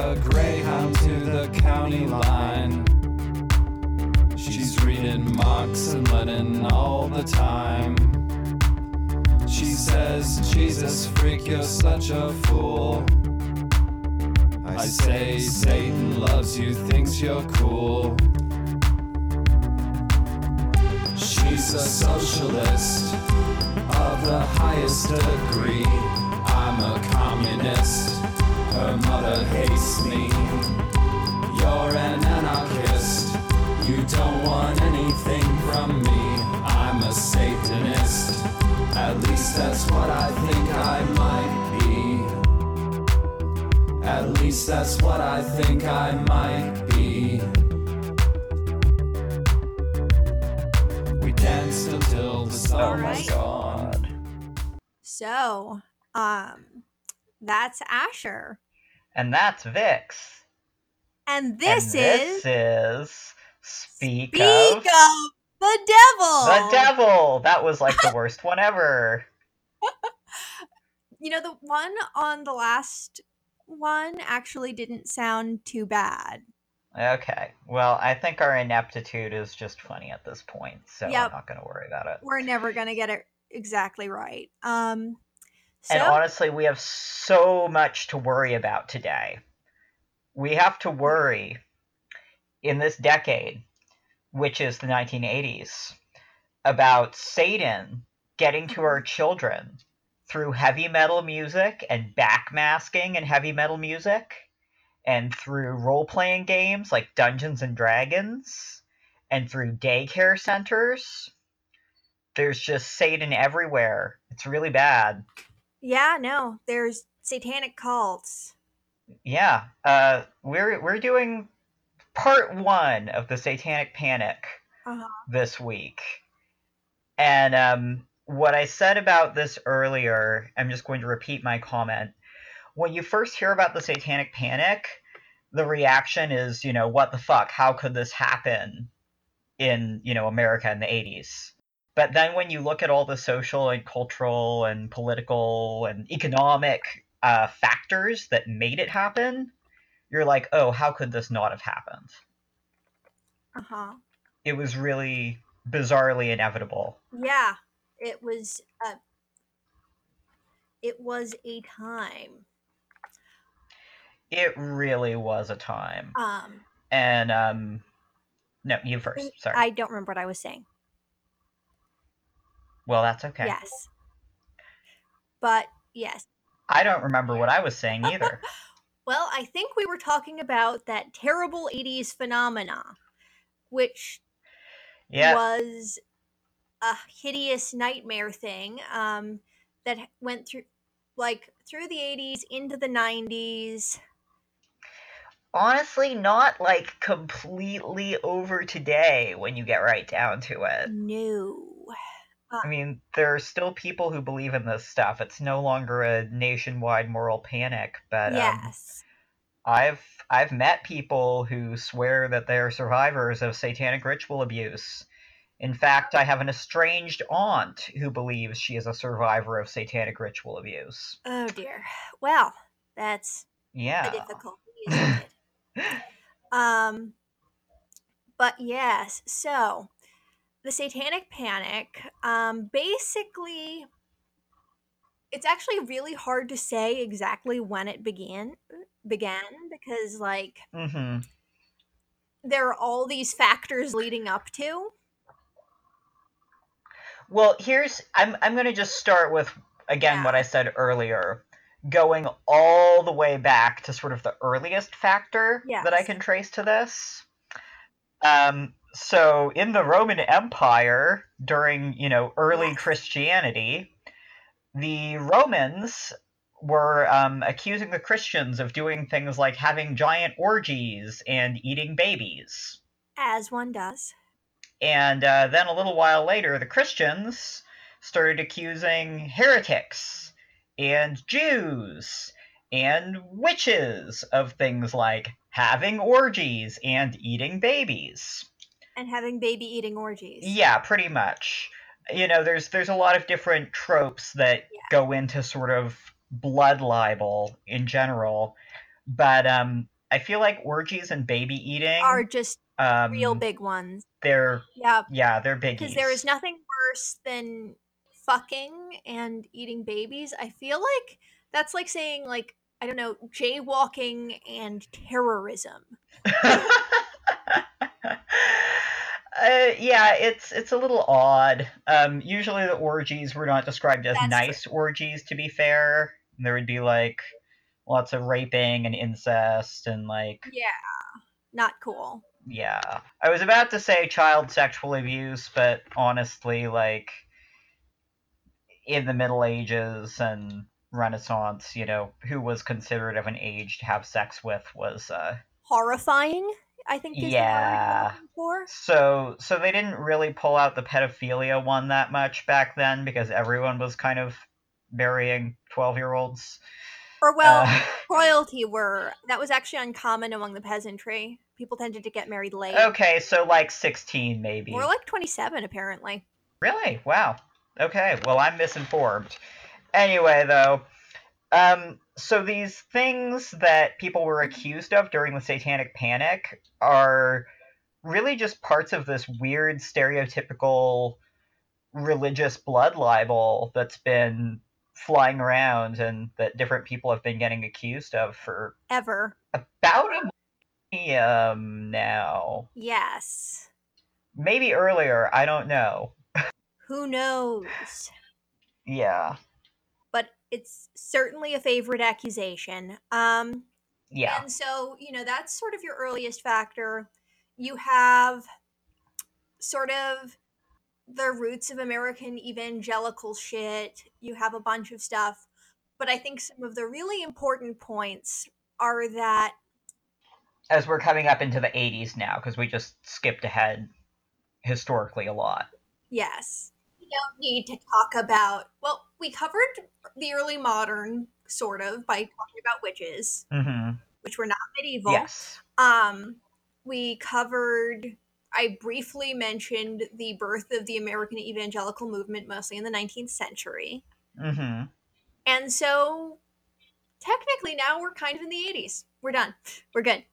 a greyhound to the county line. She's reading Marx and Lenin all the time. She says, Jesus, freak, you're such a fool. I say, Satan loves you, thinks you're cool. She's a socialist of the highest degree. I'm a communist. Her mother hates me. You're an anarchist. You don't want anything from me. I'm a Satanist. At least that's what I think I might be. At least that's what I think I might be. We danced until the sun Alright. was gone. So, um, that's Asher. And that's Vix. And this and is this is Speak, Speak of of the Devil. the Devil. That was like the worst one ever. You know, the one on the last one actually didn't sound too bad. Okay. Well, I think our ineptitude is just funny at this point, so Yep. I'm not going to worry about it. We're never gonna get it exactly right. Um, so And honestly, we have so much to worry about today. We have to worry in this decade, which is the 1980s, about Satan getting to mm-hmm. our children through heavy metal music and backmasking in heavy metal music, and through role playing games like Dungeons and Dragons, and through daycare centers. There's just Satan everywhere. It's really bad. Yeah, no, there's satanic cults. Yeah, uh, we're we're doing part one of the Satanic Panic Uh-huh. this week, and um, what I said about this earlier, I'm just going to repeat my comment. When you first hear about the Satanic Panic, the reaction is, you know, what the fuck? How could this happen in you know America in the 80s? But then when you look at all the social and cultural and political and economic uh, factors that made it happen, you're like, oh, how could this not have happened? Uh huh. It was really bizarrely inevitable. Yeah, it was a. It was a time. It really was a time. Um, And um no, you first. Sorry. I don't remember what I was saying. Well, that's okay. Yes, but yes. I don't remember what I was saying either. Well, I think we were talking about that terrible 80s phenomena, which yeah. was a hideous nightmare thing um, that went through, like, through the 80s into the 90s. Honestly, not like completely over today when you get right down to it. No. I mean, there are still people who believe in this stuff. It's no longer a nationwide moral panic, but um, yes. I've I've met people who swear that they're survivors of satanic ritual abuse. In fact, I have an estranged aunt who believes she is a survivor of satanic ritual abuse. Oh, dear. Well, that's Yeah. a difficulty. Um, but yes, so the Satanic Panic, um, basically, it's actually really hard to say exactly when it began. Began because like hmm there are all these factors leading up to. Well, here's I'm I'm going to just start with again Yeah. what I said earlier, going all the way back to sort of the earliest factor that I can trace to this. Um so in the Roman Empire during, you know, early Christianity, the Romans were um, accusing the Christians of doing things like having giant orgies and eating babies. As one does. And uh, then a little while later, the Christians started accusing heretics and Jews and witches of things like having orgies and eating babies. And having baby eating orgies. Yeah, pretty much. You know, there's there's a lot of different tropes that Yeah. go into sort of blood libel in general. but um, I feel like orgies and baby eating are just um, real big ones. They're Yeah, yeah, they're big because there is nothing worse than fucking and eating babies. I feel like that's like saying like I don't know, jaywalking and terrorism. Uh, yeah, it's it's a little odd. Um, usually the orgies were not described as That's true. nice orgies. To be fair, there would be like lots of raping and incest and like Yeah, not cool. yeah. I was about to say child sexual abuse, but honestly, like in the Middle Ages and Renaissance, you know, who was considered of an age to have sex with was uh Horrifying. I think is the word I'm Yeah. for. So, so they didn't really pull out the pedophilia one that much back then because everyone was kind of burying twelve-year-olds. Or well, Uh, royalty were that was actually uncommon among the peasantry. People tended to get married late. okay, so like sixteen, maybe. More like twenty-seven, apparently. Really? Wow. Okay. Well, I'm misinformed. Anyway, though, um, so these things that people were accused of during the Satanic Panic are really just parts of this weird stereotypical religious blood libel that's been flying around and that different people have been getting accused of for Ever. about a millennium now. Yes. Maybe earlier, I don't know. Who knows? Yeah. It's certainly a favorite accusation. Um, Yeah. And so, you know, that's sort of your earliest factor. You have sort of the roots of American evangelical shit. You have a bunch of stuff. But I think some of the really important points are that, as we're coming up into the 80s now because we just skipped ahead historically a lot yes, we don't need to talk about, well, we covered the early modern, sort of, by talking about witches, mm-hmm. which were not medieval. yes Um, we covered. I briefly mentioned the birth of the American evangelical movement, mostly in the 19th century, mm-hmm. and so technically now we're kind of in the 80s. We're done. We're good.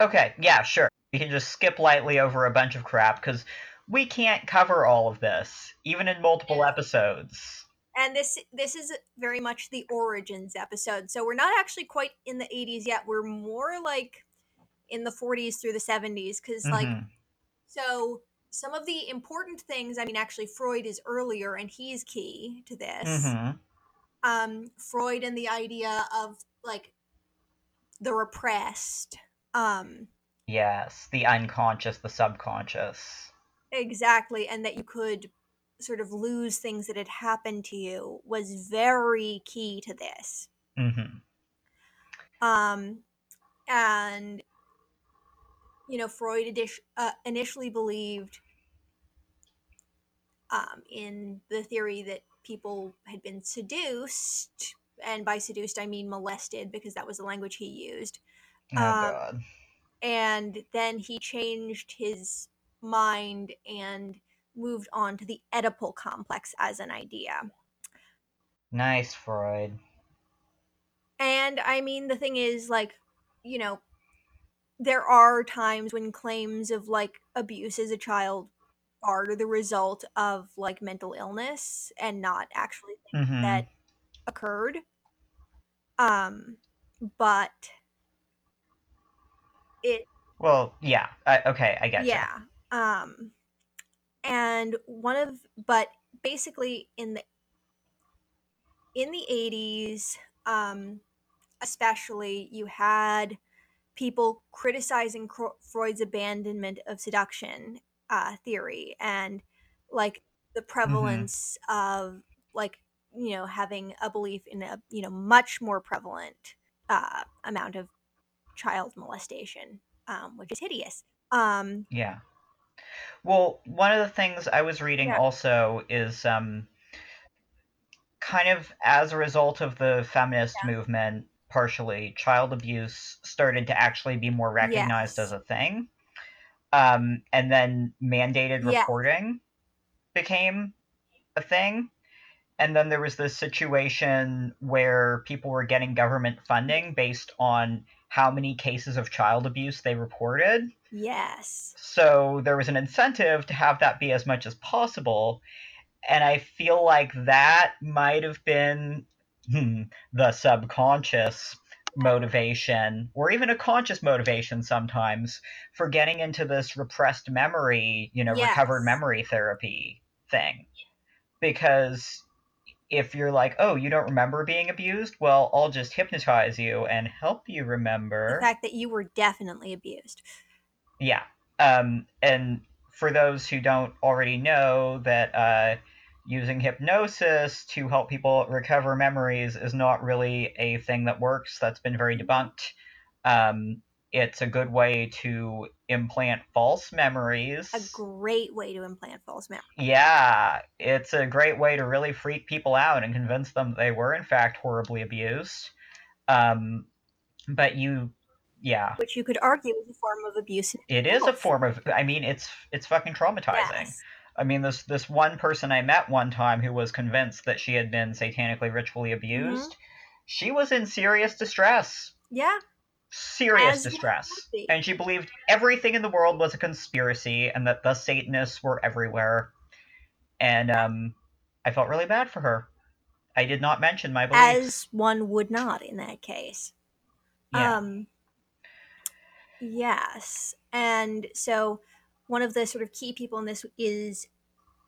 okay yeah sure we can just skip lightly over a bunch of crap because we can't cover all of this even in multiple episodes And this this is very much the origins episode. So we're not actually quite in the 80s yet. We're more like in the 40s through the 70s because like Mhm. so some of the important things. I mean, actually, Freud is earlier, and he's key to this. Mhm. um, Freud and the idea of like the repressed. Um, yes the unconscious the subconscious exactly, and that you could sort of lose things that had happened to you was very key to this. mm-hmm. Um, and you know, Freud uh, initially believed um, in the theory that people had been seduced, and by seduced I mean molested because that was the language he used. oh Um, god and then he changed his mind and moved on to the Oedipal complex as an idea. nice freud And I mean, the thing is, like, you know, there are times when claims of like abuse as a child are the result of like mental illness and not actually things Mhm. that occurred. Um, but it well yeah I, okay i get yeah um and one of but basically in the in the 80s um especially you had people criticizing freud's abandonment of seduction uh theory and like the prevalence of like you know having a belief in a you know much more prevalent uh amount of child molestation um which is hideous um Yeah. Well, one of the things I was reading Yeah. also is um, kind of as a result of the feminist movement, partially, child abuse started to actually be more recognized Yes. as a thing. Um, and then mandated Yeah. reporting became a thing. And then there was this situation where people were getting government funding based on how many cases of child abuse they reported. Yes. So there was an incentive to have that be as much as possible. And I feel like that might have been hmm, the subconscious motivation, or even a conscious motivation sometimes, for getting into this repressed memory, you know, Yes. recovered memory therapy thing. Because if you're like, oh, you don't remember being abused, well, I'll just hypnotize you and help you remember. The fact that you were definitely abused. Yeah. Um, and for those who don't already know that uh, using hypnosis to help people recover memories is not really a thing that works. That's been very debunked. Um, it's a good way to implant false memories. A great way to implant false memories. Yeah, it's a great way to really freak people out and convince them they were in fact horribly abused. Um, but you, yeah, Which you could argue is a form of abuse. it is a form of. I mean, it's it's fucking traumatizing. Yes. I mean, this this one person I met one time who was convinced that she had been satanically ritually abused. Mm-hmm. She was in serious distress, Yeah. Serious As distress, and she believed everything in the world was a conspiracy and that the Satanists were everywhere. And um, I felt really bad for her. I did not mention my beliefs. As one would not in that case. yeah. Um, yes. And so one of the sort of key people in this is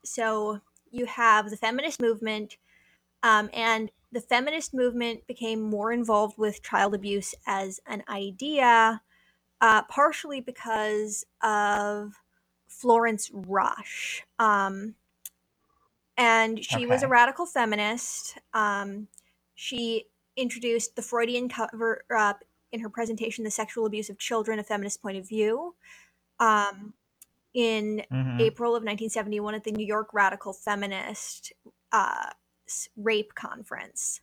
so you have the feminist movement, um, and the feminist movement became more involved with child abuse as an idea, uh, partially because of Florence Rush. Um, and she was a radical feminist. Um, she introduced the Freudian cover up in her presentation, "The Sexual Abuse of Children: A Feminist Point of View," um, in Mhm. April of 1971 at the New York Radical Feminist uh, Rape Conference.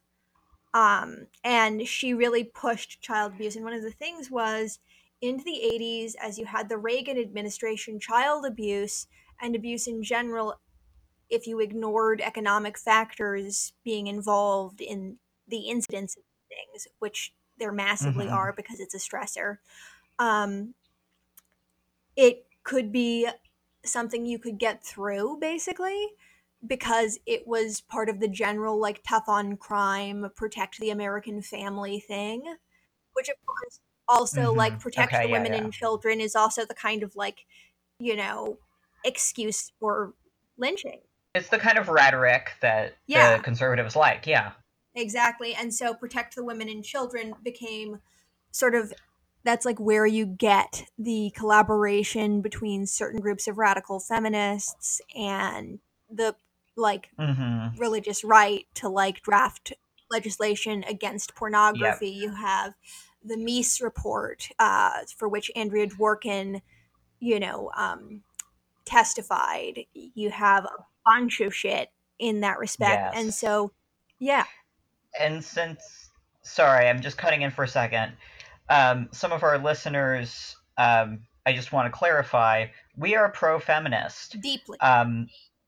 Um, and she really pushed child abuse. And one of the things was into the 80s, as you had the Reagan administration, child abuse and abuse in general, if you ignored economic factors being involved in the incidence of things, which there massively Mhm. are because it's a stressor, um, it could be something you could get through basically because it was part of the general like tough on crime protect the american family thing which of course also Mhm. like protect Okay, the yeah, women yeah. and children is also the kind of like you know excuse for lynching It's the kind of rhetoric that Yeah. the conservatives like. Yeah. Exactly. And so protect the women and children became sort of that's like where you get the collaboration between certain groups of radical feminists and the like Mm-hmm. religious right to like draft legislation against pornography. You have the Meese report, uh, for which Andrea Dworkin, you know, um, testified. You have a bunch of shit in that respect. And so, yeah. And since, sorry, I'm just cutting in for a second. Um, some of our listeners, um, I just want to clarify, we are pro-feminist. deeply. Um,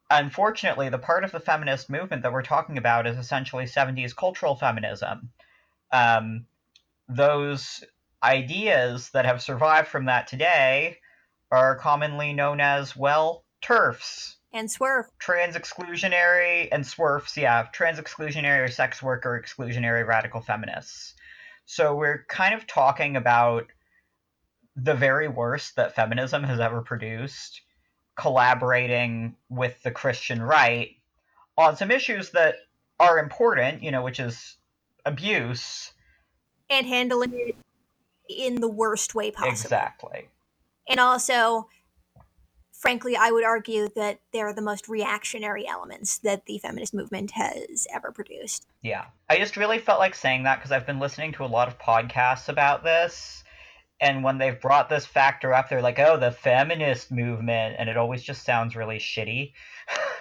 unfortunately, the part of the feminist movement that we're talking about is essentially 70s cultural feminism. Um, those ideas that have survived from that today are commonly known as, well, TERFs, and SWERF. trans exclusionary, and SWERFs, yeah, trans exclusionary or sex worker exclusionary radical feminists. So we're kind of talking about the very worst that feminism has ever produced, collaborating with the Christian right on some issues that are important, you know, which is abuse. and handling it in the worst way possible. Exactly. And also, frankly, I would argue that they're the most reactionary elements that the feminist movement has ever produced. Yeah. I just really felt like saying that because I've been listening to a lot of podcasts about this. And when they've brought this factor up, they're like, oh, the feminist movement. And it always just sounds really shitty.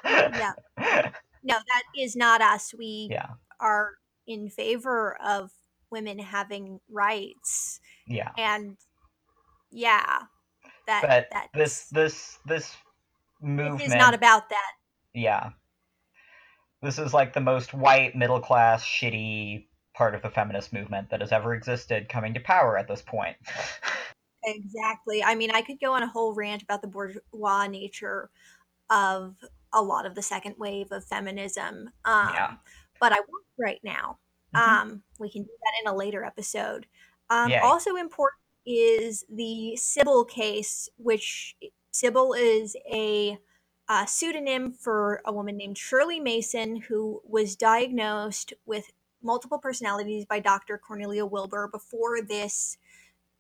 Yeah. No, that is not us. We Yeah. are in favor of women having rights. Yeah. And yeah, that But that this this this movement is not about that. yeah This is like the most white, middle class, shitty part of the feminist movement that has ever existed coming to power at this point. Exactly. I mean, I could go on a whole rant about the bourgeois nature of a lot of the second wave of feminism. Um, Yeah. But I won't right now. Mhm. Um, we can do that in a later episode. Um, also important is the Sybil case, which Sybil is a uh, pseudonym for a woman named Shirley Mason, who was diagnosed with multiple personalities by Dr. Cornelia Wilbur before this.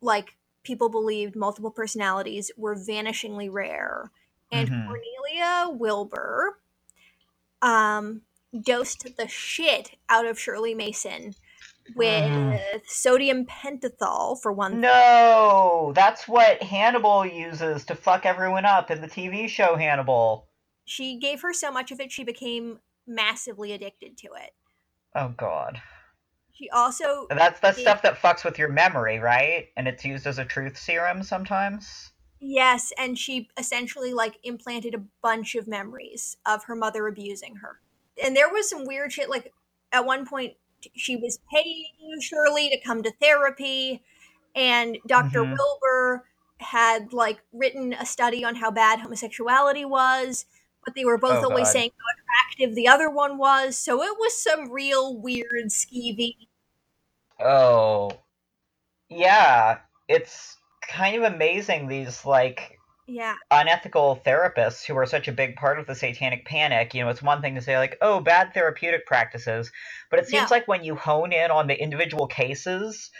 Like people believed multiple personalities were vanishingly rare, and Mhm. Cornelia Wilbur um, dosed the shit out of Shirley Mason with Mm. sodium pentothal for one thing. No, that's what Hannibal uses to fuck everyone up in the TV show Hannibal. She gave her so much of it, she became massively addicted to it. Oh god. She also, That's that's Yeah. stuff that fucks with your memory, right? And it's used as a truth serum sometimes. yes, and she essentially like implanted a bunch of memories of her mother abusing her. And there was some weird shit. Like at one point, she was paying Shirley to come to therapy, and doctor Mhm. Wilbur had like written a study on how bad homosexuality was. But they were both Oh, always God. saying how attractive the other one was. So it was some real weird, skeevy Oh. Yeah, it's kind of amazing these like Yeah, unethical therapists who are such a big part of the satanic panic. You know, it's one thing to say like, "Oh, bad therapeutic practices," but it seems No. like when you hone in on the individual cases,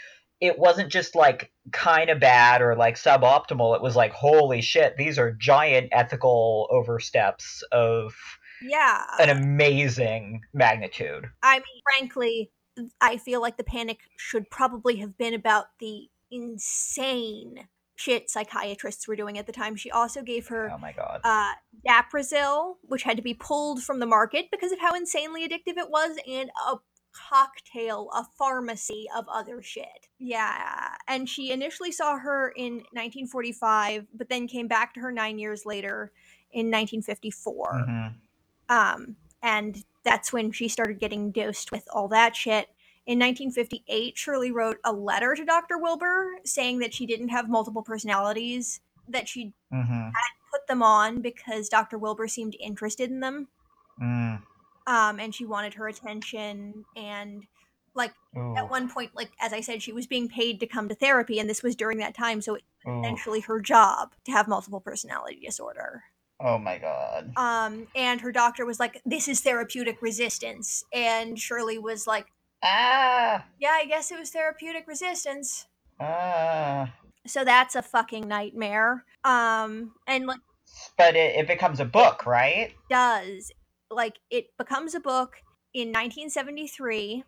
it wasn't just like kind of bad or like suboptimal. It was like, "Holy shit, these are giant ethical oversteps of yeah. an amazing magnitude." I mean, frankly, I feel like the panic should probably have been about the insane shit psychiatrists were doing at the time. She also gave her Oh my god. uh, Daprisal, which had to be pulled from the market because of how insanely addictive it was, and a cocktail, a pharmacy of other shit. Yeah. And she initially saw her in 1945, but then came back to her nine years later in 1954. Mhm. Um, and that's when she started getting dosed with all that shit. In 1958, Shirley wrote a letter to Dr. Wilbur saying that she didn't have multiple personalities, that she Mhm. put them on because Dr. Wilbur seemed interested in them, Mm. Um, and she wanted her attention. And like Ooh. at one point, like as I said, she was being paid to come to therapy, and this was during that time, so it Ooh. essentially her job to have multiple personality disorder. Oh my god. Um, and her doctor was like, "This is therapeutic resistance," and Shirley was like, Ah. "Yeah, I guess it was therapeutic resistance." Ah. So that's a fucking nightmare. Um, and like But it, it becomes a book, right? does like it becomes a book in 1973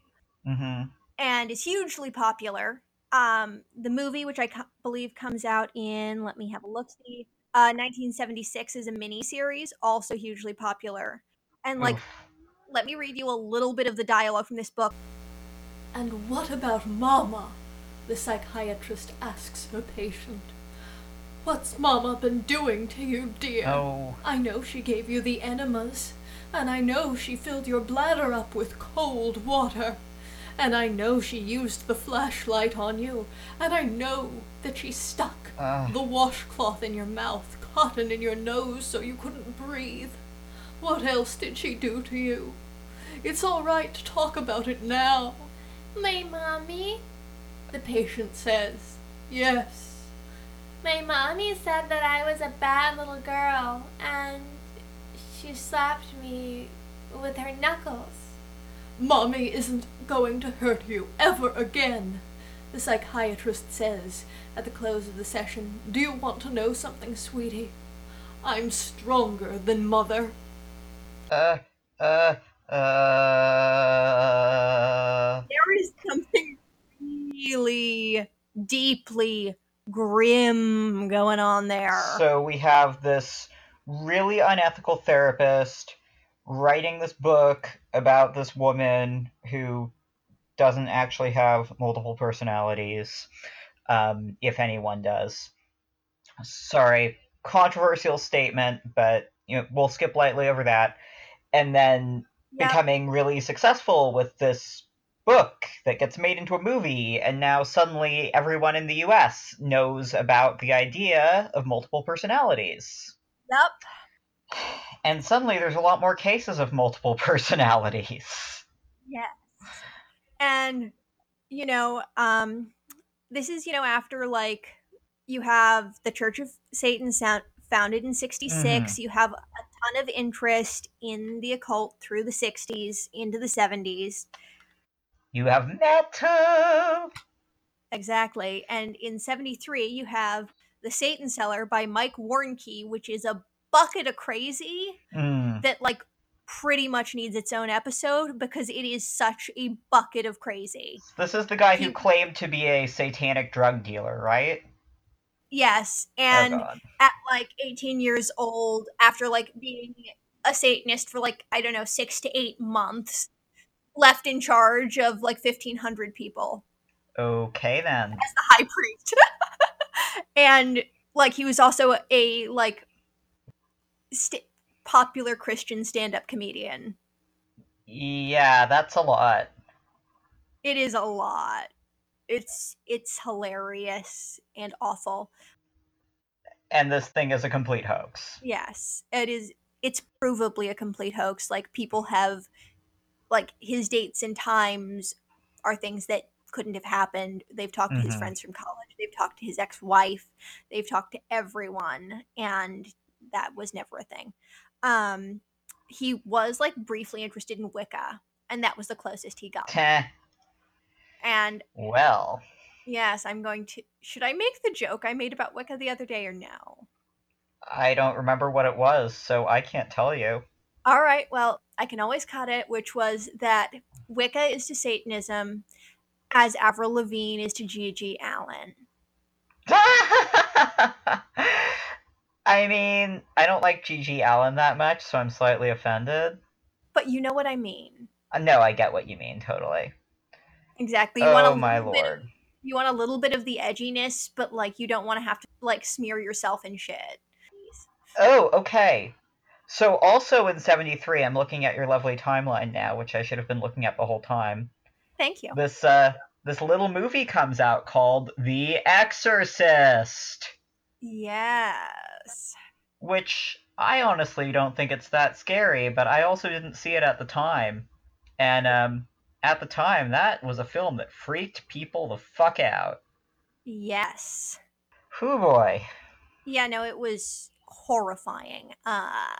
Mm-hmm. and is hugely popular. Um, the movie, which I co- believe comes out in, let me have a look see, uh, 1976 is a mini series, also hugely popular. And like, let me read you a little bit of the dialogue from this book. And what about Mama? The psychiatrist asks her patient. What's Mama been doing to you, dear? Oh. I know she gave you the enemas, and I know she filled your bladder up with cold water, and I know she used the flashlight on you, and I know that she stuck Uh, the washcloth in your mouth, cotton in your nose so you couldn't breathe. What else did she do to you? It's all right to talk about it now. My mommy? The patient says, Yes. My mommy said that I was a bad little girl and she slapped me with her knuckles. Mommy isn't going to hurt you ever again, the psychiatrist says at the close of the session. Do you want to know something, sweetie? I'm stronger than mother. uh, uh, uh. There is something really deeply grim going on there. So we have this really unethical therapist writing this book about this woman who doesn't actually have multiple personalities, um, if anyone does. Sorry, controversial statement, but you know we'll skip lightly over that. And then Yep. becoming really successful with this book that gets made into a movie, and now suddenly everyone in the US knows about the idea of multiple personalities. Yep. And suddenly there's a lot more cases of multiple personalities. Yes. And you know, um this is, you know, after like you have the Church of Satan sound, founded in 66, you have a ton of interest in the occult through the 60s into the 70s. You have metal. Exactly. And in 73, you have The Satan Seller by Mike Warnke, which is a bucket of crazy Mm, that like pretty much needs its own episode because it is such a bucket of crazy. This is the guy who claimed to be a satanic drug dealer, right? Yes, oh and god. at like 18 years old, after like being a Satanist for like, I don't know, six to eight months, left in charge of like 1,500 people Okay then. as the high priest. and like, he was also a like st- popular Christian stand up comedian. Yeah, that's a lot. It is a lot. It's it's hilarious and awful. And this thing is a complete hoax. Yes, it is. It's provably a complete hoax. Like people have, like his dates and times are things that couldn't have happened. They've talked to his Mhm. friends from college. They've talked to his ex-wife. They've talked to everyone, and that was never a thing. Um, he was like briefly interested in Wicca, and that was the closest he got. And Well, yes, I'm going to. Should I make the joke I made about Wicca the other day or no? I don't remember what it was, so I can't tell you. All right, well, I can always cut it, which was that Wicca is to Satanism as Avril Lavigne is to GG Allin. I mean, I don't like GG Allin that much, so I'm slightly offended. But you know what I mean. Uh, No, I get what you mean, totally. Exactly. You want Oh a my little bit of- lord. you want a little bit of the edginess, but like you don't want to have to like smear yourself in shit. Oh, okay. So also in 73, I'm looking at your lovely timeline now, which I should have been looking at the whole time. Thank you. This uh this little movie comes out called The Exorcist, Yes. which I honestly don't think it's that scary, but I also didn't see it at the time. And um at the time that was a film that freaked people the fuck out. Yes. Whoo boy. Yeah, no, it was horrifying uh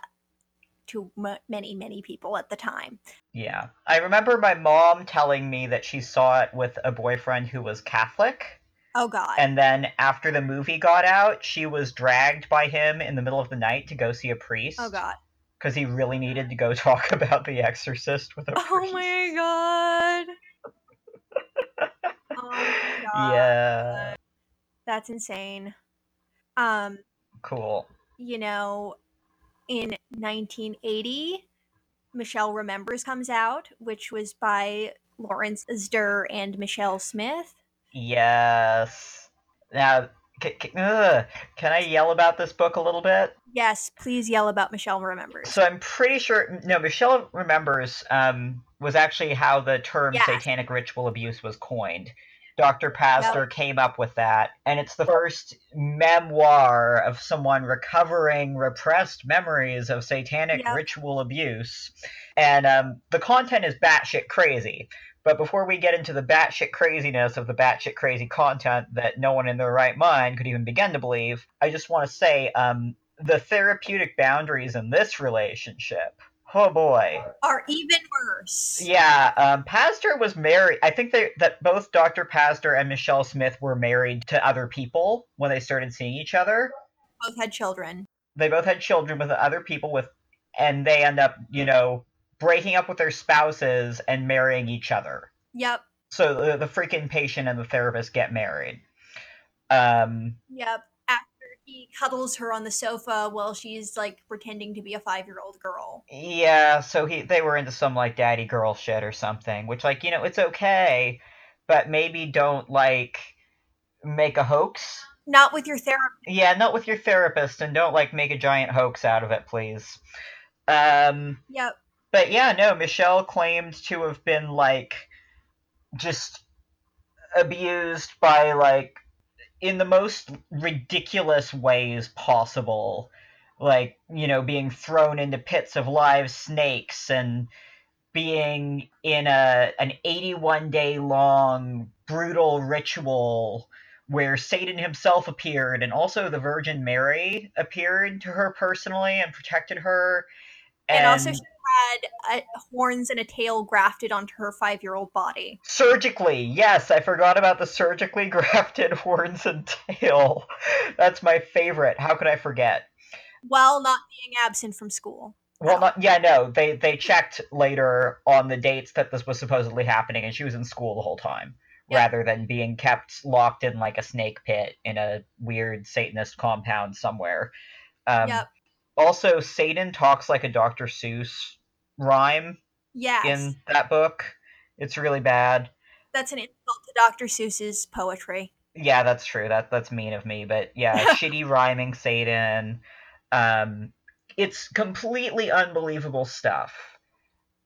to m- many many people at the time. Yeah. I remember my mom telling me that she saw it with a boyfriend who was Catholic. Oh god. And then after the movie got out, she was dragged by him in the middle of the night to go see a priest. oh god. Because he really needed to go talk about The Exorcist with a priest. Oh my god. oh my god. Yeah. That's insane. Um, Cool. you know, in 1980, Michelle Remembers comes out, which was by Lawrence Pazder and Michelle Smith. Yes. Now, c- c- ugh, can I yell about this book a little bit? Yes, please yell about Michelle Remembers. So I'm pretty sure. No, Michelle remembers. Um, was actually how the term Yes. satanic ritual abuse was coined. Dr. Pazder came up with that, and it's the first memoir of someone recovering repressed memories of satanic Yep. ritual abuse. And um, the content is batshit crazy. But before we get into the batshit craziness of the batshit crazy content that no one in their right mind could even begin to believe, I just want to say um, the therapeutic boundaries in this relationship. Oh boy. Are even worse. Yeah, um, Pazder was married. I think they, that both Dr. Pazder and Michelle Smith were married to other people when they started seeing each other. Both had children. They both had children with other people with, and they end up, you know, breaking up with their spouses and marrying each other. Yep. So the, the freaking patient and the therapist get married. Um, Yep. He cuddles her on the sofa while she's like pretending to be a five year old girl. Yeah, so he they were into some like daddy girl shit or something, which like, you know, it's okay, but maybe don't like make a hoax. Not with your therapist. Yeah, not with your therapist and don't like make a giant hoax out of it, please. Um Yep. but yeah, no, Michelle claimed to have been like just abused by like in the most ridiculous ways possible. Like, you know, being thrown into pits of live snakes and being in a an 81 day long brutal ritual where Satan himself appeared and also the Virgin Mary appeared to her personally and protected her. And, and also she had uh, horns and a tail grafted onto her five year old body. Surgically, yes, I forgot about the surgically grafted horns and tail. That's my favorite. How could I forget? While not being absent from school. Well, not yeah, no. They they checked later on the dates that this was supposedly happening, and she was in school the whole time, yep. rather than being kept locked in like a snake pit in a weird Satanist compound somewhere. Um, yep. Also, Satan talks like a Dr. Seuss rhyme. Yes. In that book, it's really bad. That's an insult to Dr. Seuss's poetry. Yeah, that's true. That that's mean of me, but yeah, shitty rhyming Satan. Um, it's completely unbelievable stuff.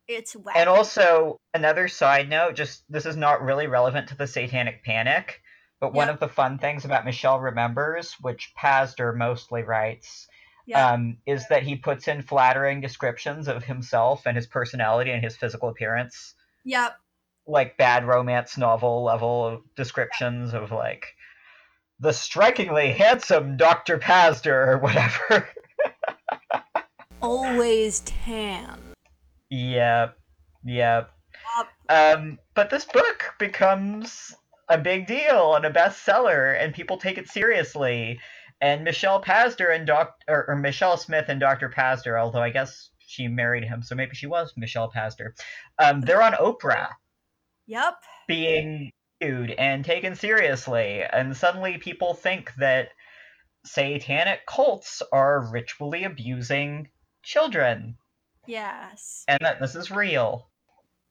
It's wacky. And also another side note, just this is not really relevant to the Satanic Panic, but yep. one of the fun things about Michelle Remembers, which Pazder mostly writes, yep. um, is that he puts in flattering descriptions of himself and his personality and his physical appearance. Yep. Like bad romance novel level of descriptions yep. of like the strikingly handsome Dr. Pazder or whatever. Always tan. Yep. Yep. Um, but this book becomes a big deal and a bestseller, and people take it seriously. And Michelle Pazder and Doc or, or Michelle Smith and Dr. Pazder, although I guess she married him, so maybe she was Michelle Pazder. Um, they're on Oprah. Yep. Being viewed and taken seriously, and suddenly people think that satanic cults are ritually abusing children. Yes. And that this is real.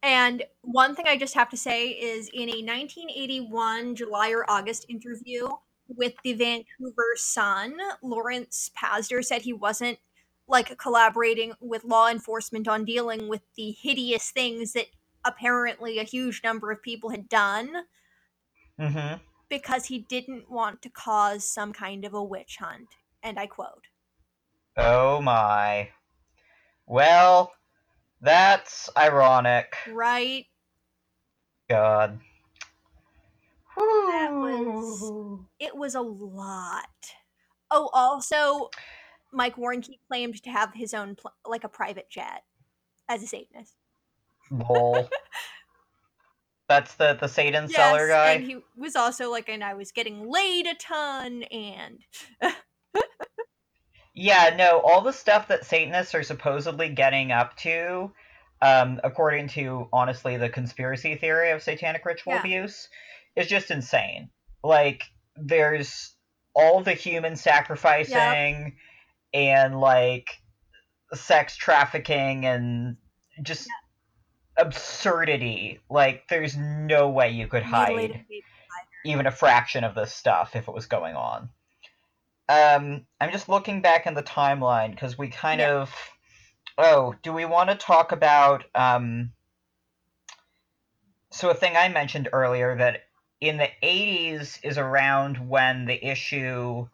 And one thing I just have to say is in a 1981 July or August interview with the Vancouver Sun, Lawrence Pazder said he wasn't like collaborating with law enforcement on dealing with the hideous things that apparently a huge number of people had done. Mm-hmm. Because he didn't want to cause some kind of a witch hunt. And I quote Oh my. Well, that's ironic. Right? God. That was it was a lot. Oh, also Mike Warnke claimed to have his own pl- like a private jet as a Satanist. Lol. That's the the Satan yes, seller guy. And he was also like, and I was getting laid a ton, and yeah, no, all the stuff that Satanists are supposedly getting up to, um, according to honestly the conspiracy theory of satanic ritual yeah. abuse, is just insane. Like, there's all the human sacrificing yep. and like sex trafficking and just yeah. absurdity. Like, there's no way you could hide even a fraction of this stuff if it was going on. Um, I'm just looking back in the timeline because we kind yeah. of. Oh, do we want to talk about um? So a thing I mentioned earlier that in the 80s is around when the issue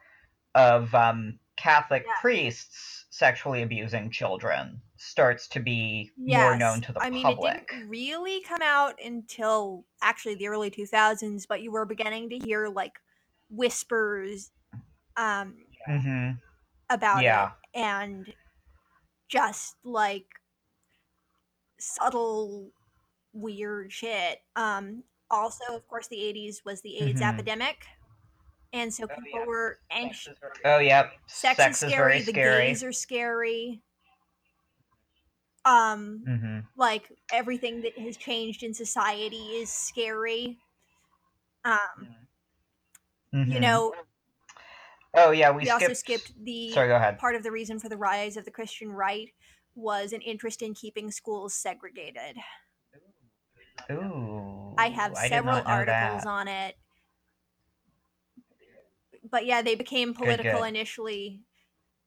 of um, Catholic yeah. priests sexually abusing children starts to be yes. more known to the I public. I mean, it didn't really come out until actually the early 2000s, but you were beginning to hear like whispers um, mm-hmm. about yeah. it and just like subtle weird shit. Um, also, of course, the 80s was the AIDS mm-hmm. epidemic. And so oh, people oh, yeah. were anxious. Oh, yep. Sex, Sex is scary. Is the scary. gays are scary. Um, mm-hmm. like everything that has changed in society is scary. Um, mm-hmm. you know, Oh yeah, we, we skipped... also skipped the Sorry, go ahead. part of the reason for the rise of the Christian right was an interest in keeping schools segregated. Ooh. I have I several articles on it. But yeah, they became political good, good. initially.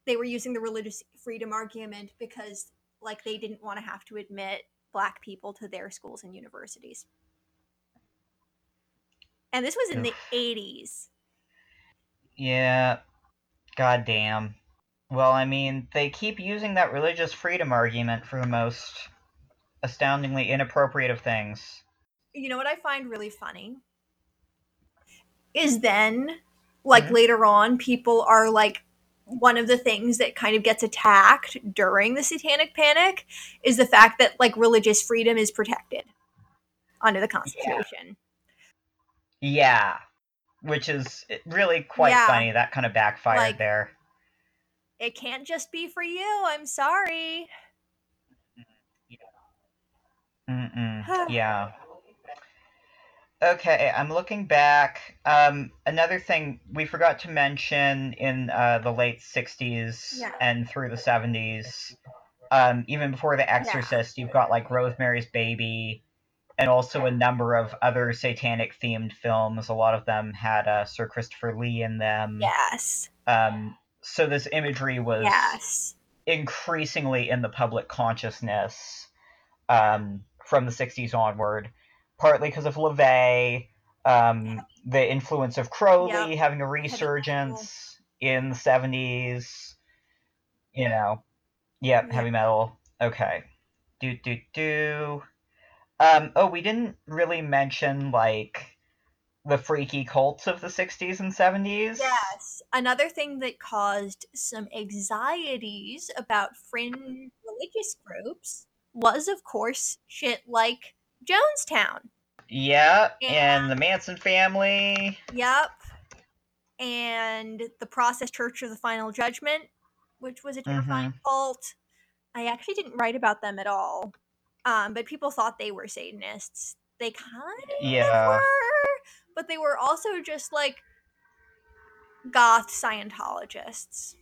They were using the religious freedom argument because like they didn't want to have to admit black people to their schools and universities. And this was in the 80s. Yeah. God damn. Well, I mean, they keep using that religious freedom argument for the most astoundingly inappropriate of things. You know what I find really funny? Is then, like later on, people are like, one of the things that kind of gets attacked during the Satanic Panic is the fact that like religious freedom is protected under the Constitution. Yeah. Which is eh, really quite Yeah. funny. That kind of backfired Like- there. It can't just be for you. I'm sorry. Mm-mm. yeah. Okay, I'm looking back. Um, another thing we forgot to mention in uh, the late 60s Yeah. and through the 70s, um, even before The Exorcist, you've got like Rosemary's Baby and also a number of other satanic themed films. A lot of them had uh, Sir Christopher Lee in them. Yes. Um, so this imagery was Yes. increasingly in the public consciousness um, from the 60s onward, partly because of LaVey, um, the influence of Crowley Yep. having a resurgence in the 70s, you know. Yep, Yep. heavy metal. Okay. Do, do, do. Um, oh, we didn't really mention, like, the freaky cults of the 60s and 70s. Yes. Another thing that caused some anxieties about fringe religious groups was, of course, shit like Jonestown. Yeah, Yeah. and the Manson family. Yep. And the Process Church of the Final Judgment, which was a terrifying cult. I actually didn't write about them at all. Um, but people thought they were Satanists. They kind of Yeah. were, but they were also just like goth Scientologists.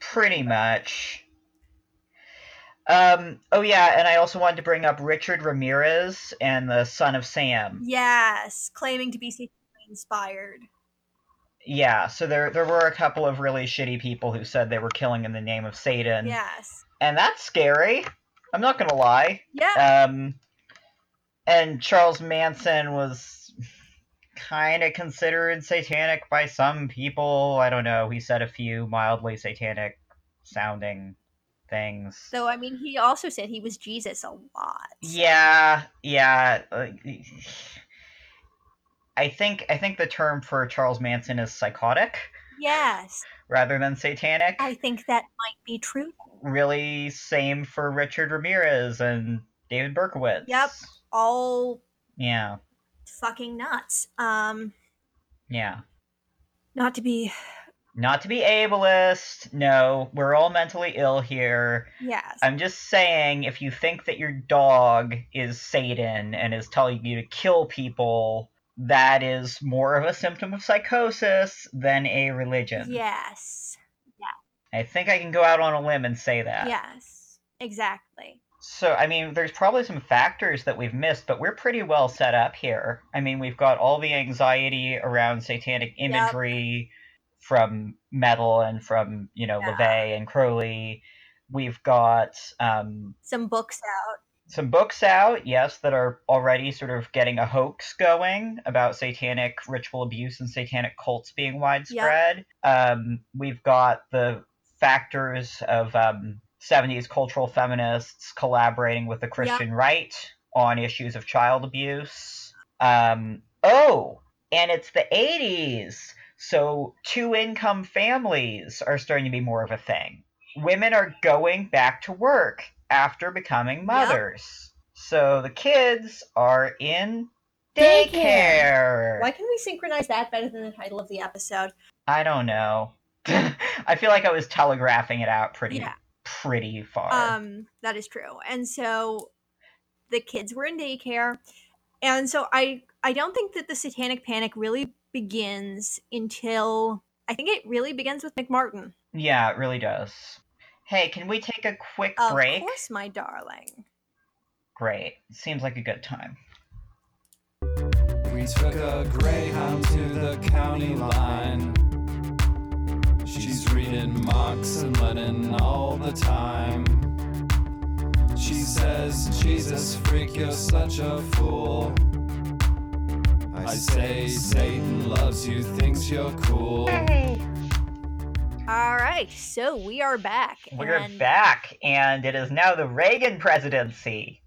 Pretty much. Um, oh yeah, and I also wanted to bring up Richard Ramirez and the Son of Sam. Yes, claiming to be Satanically inspired. Yeah, so there there were a couple of really shitty people who said they were killing in the name of Satan. Yes. And that's scary. I'm not gonna lie. Yeah. Um and Charles Manson was kind of considered satanic by some people. I don't know. He said a few mildly satanic sounding things. Though I mean, he also said he was Jesus a lot. Yeah, yeah. I think I think the term for Charles Manson is psychotic Yes, rather than satanic. I think that might be true. Really, same for Richard Ramirez and David Berkowitz. Yep. All Yeah. fucking nuts. Um, Yeah. not to be. Not to be ableist. No, we're all mentally ill here. Yes. I'm just saying, if you think that your dog is Satan and is telling you to kill people, that is more of a symptom of psychosis than a religion. Yes. Yeah. I think I can go out on a limb and say that. Yes. Exactly. So, I mean, there's probably some factors that we've missed, but we're pretty well set up here. I mean, we've got all the anxiety around satanic imagery from metal and from, you know, Yeah. LaVey and Crowley. We've got um, Some books out. some books out, yes, that are already sort of getting a hoax going about satanic ritual abuse and satanic cults being widespread. Um, we've got the factors of um, 70s cultural feminists collaborating with the Christian right on issues of child abuse. Um, oh, and it's the 80s, so two income families are starting to be more of a thing. Women are going back to work after becoming mothers. So the kids are in daycare. Why can we synchronize that better than the title of the episode? I don't know. I feel like I was telegraphing it out pretty Yeah. pretty far. Um, that is true. And so the kids were in daycare. And so I I don't think that the satanic panic really begins until I think it really begins with McMartin. yeah, it really does. Hey, can we take a quick Of break? course, my darling. Great. Seems like a good time. We took a Greyhound to the county line. She's reading Marx and Lenin all the time. She says, Jesus, freak, you're such a fool. I say, Satan loves you, thinks you're cool. All right, so we are back. We're and- back, and it is now the Reagan presidency.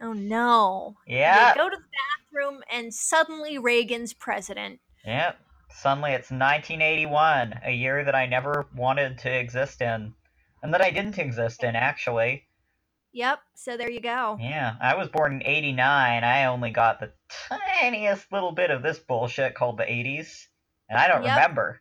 Oh no. Yeah. You go to the bathroom and suddenly Reagan's president. Yep. Suddenly it's 1981, a year that I never wanted to exist in. And that I didn't exist in, actually. Yep, so there you go. Yeah, I was born in 89. I only got the tiniest little bit of this bullshit called the 80s. And I don't Yep. remember.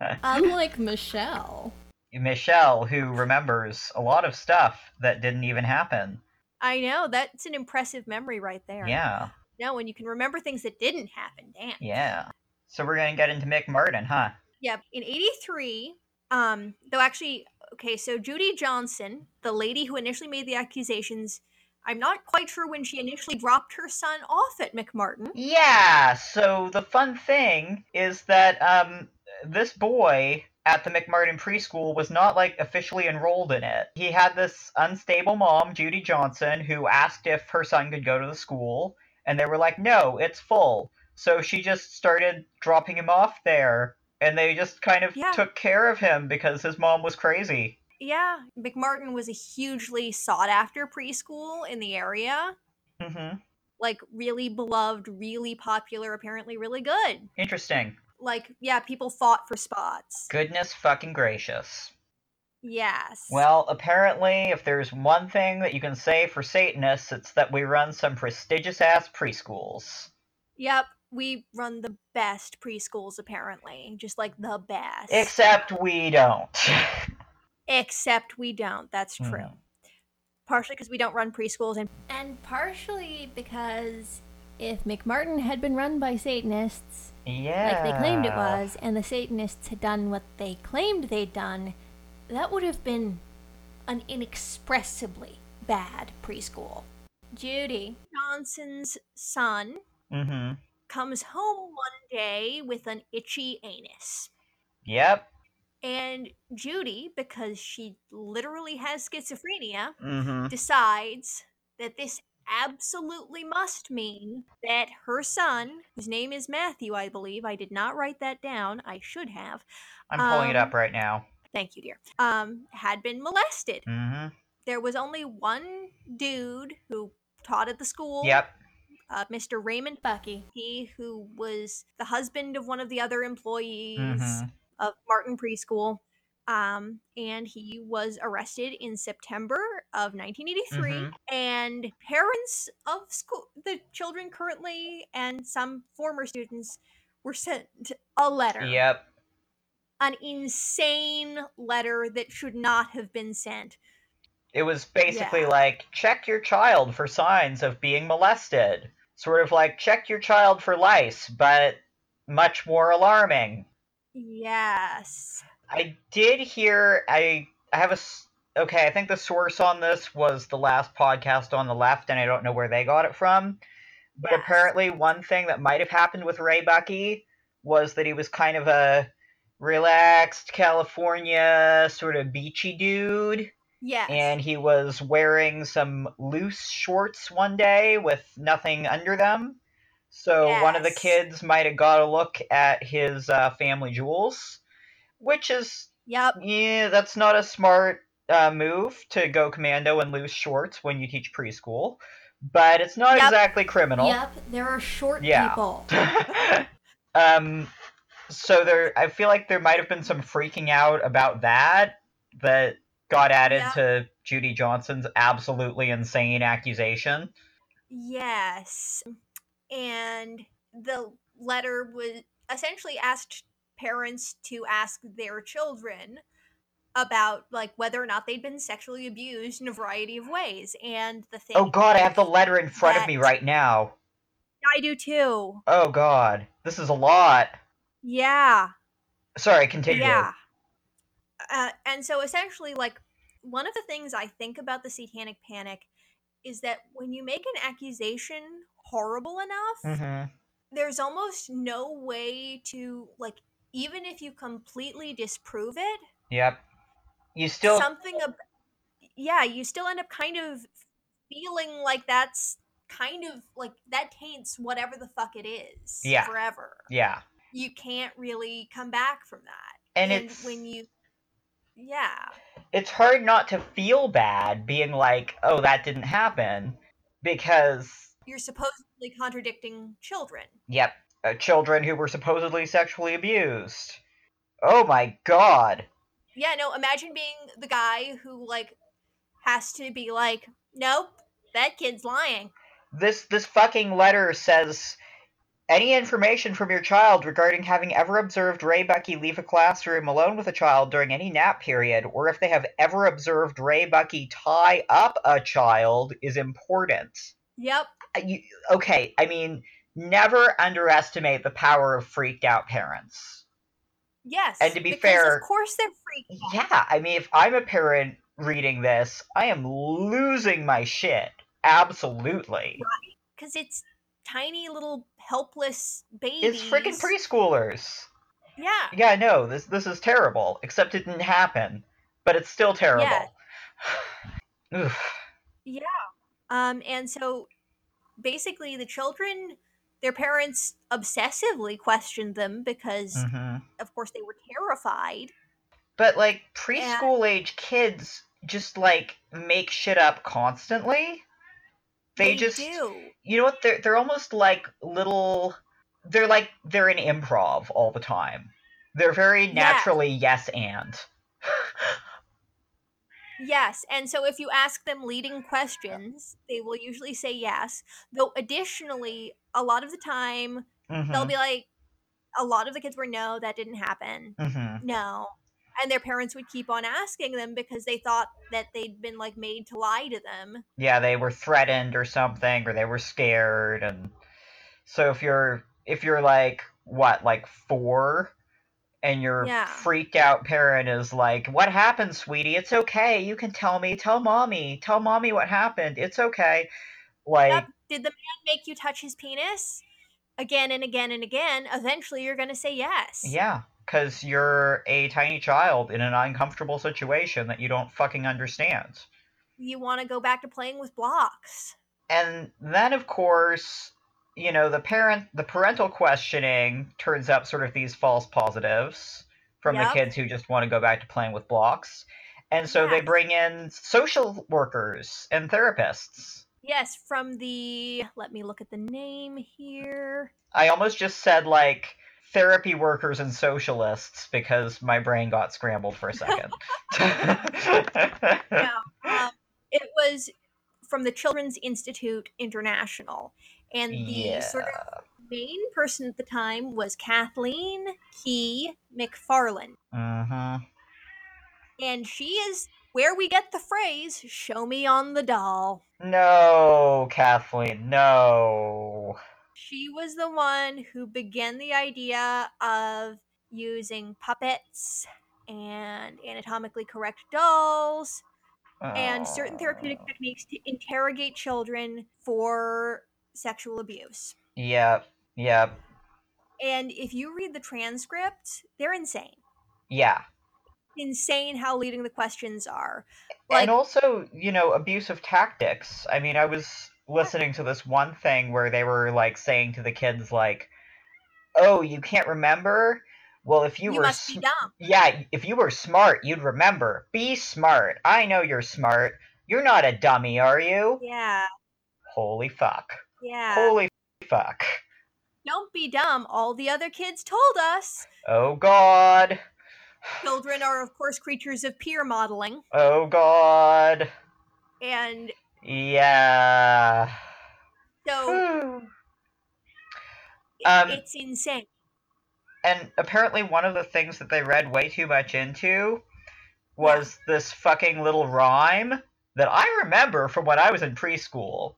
Unlike Michelle. Michelle, who remembers a lot of stuff that didn't even happen. I know, that's an impressive memory right there. Yeah, No, when you can remember things that didn't happen, damn. yeah. So we're gonna get into McMartin, huh? Yep. In 83, um, though actually, okay, so Judy Johnson, the lady who initially made the accusations, I'm not quite sure when she initially dropped her son off at McMartin. Yeah, so the fun thing is that um this boy at the McMartin preschool was not like officially enrolled in it. He had this unstable mom, Judy Johnson, who asked if her son could go to the school, and they were like, "No, it's full." So she just started dropping him off there, and they just kind of Yeah. took care of him because his mom was crazy. Yeah, McMartin was a hugely sought after preschool in the area. hmm Like, really beloved, really popular, apparently really good. Interesting. Like, yeah, people fought for spots. Goodness fucking gracious. Yes. Well, apparently, if there's one thing that you can say for Satanists, it's that we run some prestigious ass preschools. Yep, we run the best preschools, apparently. Just like the best. Except we don't. Except we don't. That's true. Partially because we don't run preschools, and And partially because If McMartin had been run by Satanists, yeah. like they claimed it was, and the Satanists had done what they claimed they'd done, that would have been an inexpressibly bad preschool. Judy Johnson's son Mm-hmm. Comes home one day with an itchy anus. Yep. And Judy, because she literally has schizophrenia, Mm-hmm. decides that this absolutely must mean that her son, whose name is Matthew, I believe, I did not write that down, I should have. I'm pulling it Um, up right now. Thank you, dear. Um, had been molested. Mm-hmm. There was only one dude who taught at the school. Yep. Uh, Mr. Raymond Buckey. He, who was the husband of one of the other employees Mhm. of Martin Preschool. Um, and he was arrested in September of 1983. Mhm. And parents of school, the children currently, and some former students were sent a letter. Yep. An insane letter that should not have been sent. It was basically Yeah. like check your child for signs of being molested. Sort of like check your child for lice, but much more alarming. Yes. I did hear I I have a s- okay, I think the source on this was the last podcast on the left and I don't know where they got it from. But Yes. apparently one thing that might have happened with Ray Buckey was that he was kind of a relaxed California sort of beachy dude Yes. and he was wearing some loose shorts one day with nothing under them. So one of the kids might have got a look at his uh, family jewels, which is yep. yeah, that's not a smart uh, move to go commando in loose shorts when you teach preschool, but it's not Yep. exactly criminal. Yep, there are short Yeah. people. um, so there, I feel like there might have been some freaking out about that that got added Yeah. to Judy Johnson's absolutely insane accusation. Yes. And the letter was essentially asked parents to ask their children about like whether or not they'd been sexually abused in a variety of ways. And the thing Oh God, I have the letter in front of me right now. I do too. Oh God, this is a lot. Yeah. Sorry, continue. Yeah. Uh, and so essentially, like, one of the things I think about the satanic panic is that when you make an accusation horrible enough, hmm there's almost no way to, like, even if you completely disprove it, Yep. You still something ab- yeah, you still end up kind of feeling like that's kind of like that taints whatever the fuck it is Yeah. forever. Yeah. You can't really come back from that. And it's- when you yeah. It's hard not to feel bad being like, "Oh, that didn't happen," because You're supposedly contradicting children. yep, uh, children who were supposedly sexually abused. Oh my god. Yeah, no, imagine being the guy who like has to be like, Nope, that kid's lying. This this fucking letter says any information from your child regarding having ever observed Ray Buckey leave a classroom alone with a child during any nap period, or if they have ever observed Ray Buckey tie up a child, is important. Yep. Uh, You, okay, I mean, never underestimate the power of freaked out parents. Yes. And to be fair- of course they're freaked out. Yeah, I mean, if I'm a parent reading this, I am losing my shit. Absolutely. because it's tiny little helpless babies. It's freaking preschoolers. Yeah. Yeah, no, this this is terrible. Except it didn't happen, but it's still terrible. Yeah. yeah. Um, and so basically, the children, their parents obsessively questioned them because, Mhm. of course, they were terrified. But like preschool age kids just like make shit up constantly. They, just do. you know what they're they're almost like little they're like they're in improv all the time. They're very naturally yes and. Yes, and so if you ask them leading questions, they will usually say yes. Though, additionally, a lot of the time they'll Mhm. be like, a lot of the kids were no, that didn't happen. Mhm. No. And their parents would keep on asking them because they thought that they'd been like made to lie to them. Yeah, they were threatened or something or they were scared and so if you're if you're like what, like 4 and your Yeah. freaked out parent is like, "What happened, sweetie? It's okay. You can tell me. Tell mommy. Tell mommy what happened. It's okay." Like Yep. Did the man make you touch his penis? Again and again and again. Eventually, you're going to say yes. Yeah, because you're a tiny child in an uncomfortable situation that you don't fucking understand. You want to go back to playing with blocks. And then, of course, you know, the parent, the parental questioning turns up sort of these false positives from the kids who just want to go back to playing with blocks. And so they bring in social workers and therapists. Yes, from the. Let me look at the name here. I almost just said like therapy workers and socialists because my brain got scrambled for a second. No, um, it was from the Children's Institute International. And the yeah. sort of main person at the time was Kathleen Kee MacFarlane. Mm-hmm. And she is where we get the phrase, show me on the doll. No, Kathleen, no. She was the one who began the idea of using puppets and anatomically correct dolls and certain therapeutic Oh. techniques to interrogate children for sexual abuse. Yep, yep, And if you read the transcript, they're insane. yeah. Insane how leading the questions are. Like, and also, you know, abusive tactics. I mean, I was listening to this one thing where they were like saying to the kids, like, "Oh, you can't remember? Well, if you, you, were, must be sm- dumb. yeah, if you were smart, you'd remember. Be smart. I know you're smart. You're not a dummy, are you? Yeah, Holy fuck. yeah. Holy fuck. Don't be dumb. All the other kids told us. Oh God. Children are, of course, creatures of peer modeling. Oh God. And Yeah. so it- Um, it's insane. and apparently one of the things that they read way too much into was this fucking little rhyme that I remember from when I was in preschool,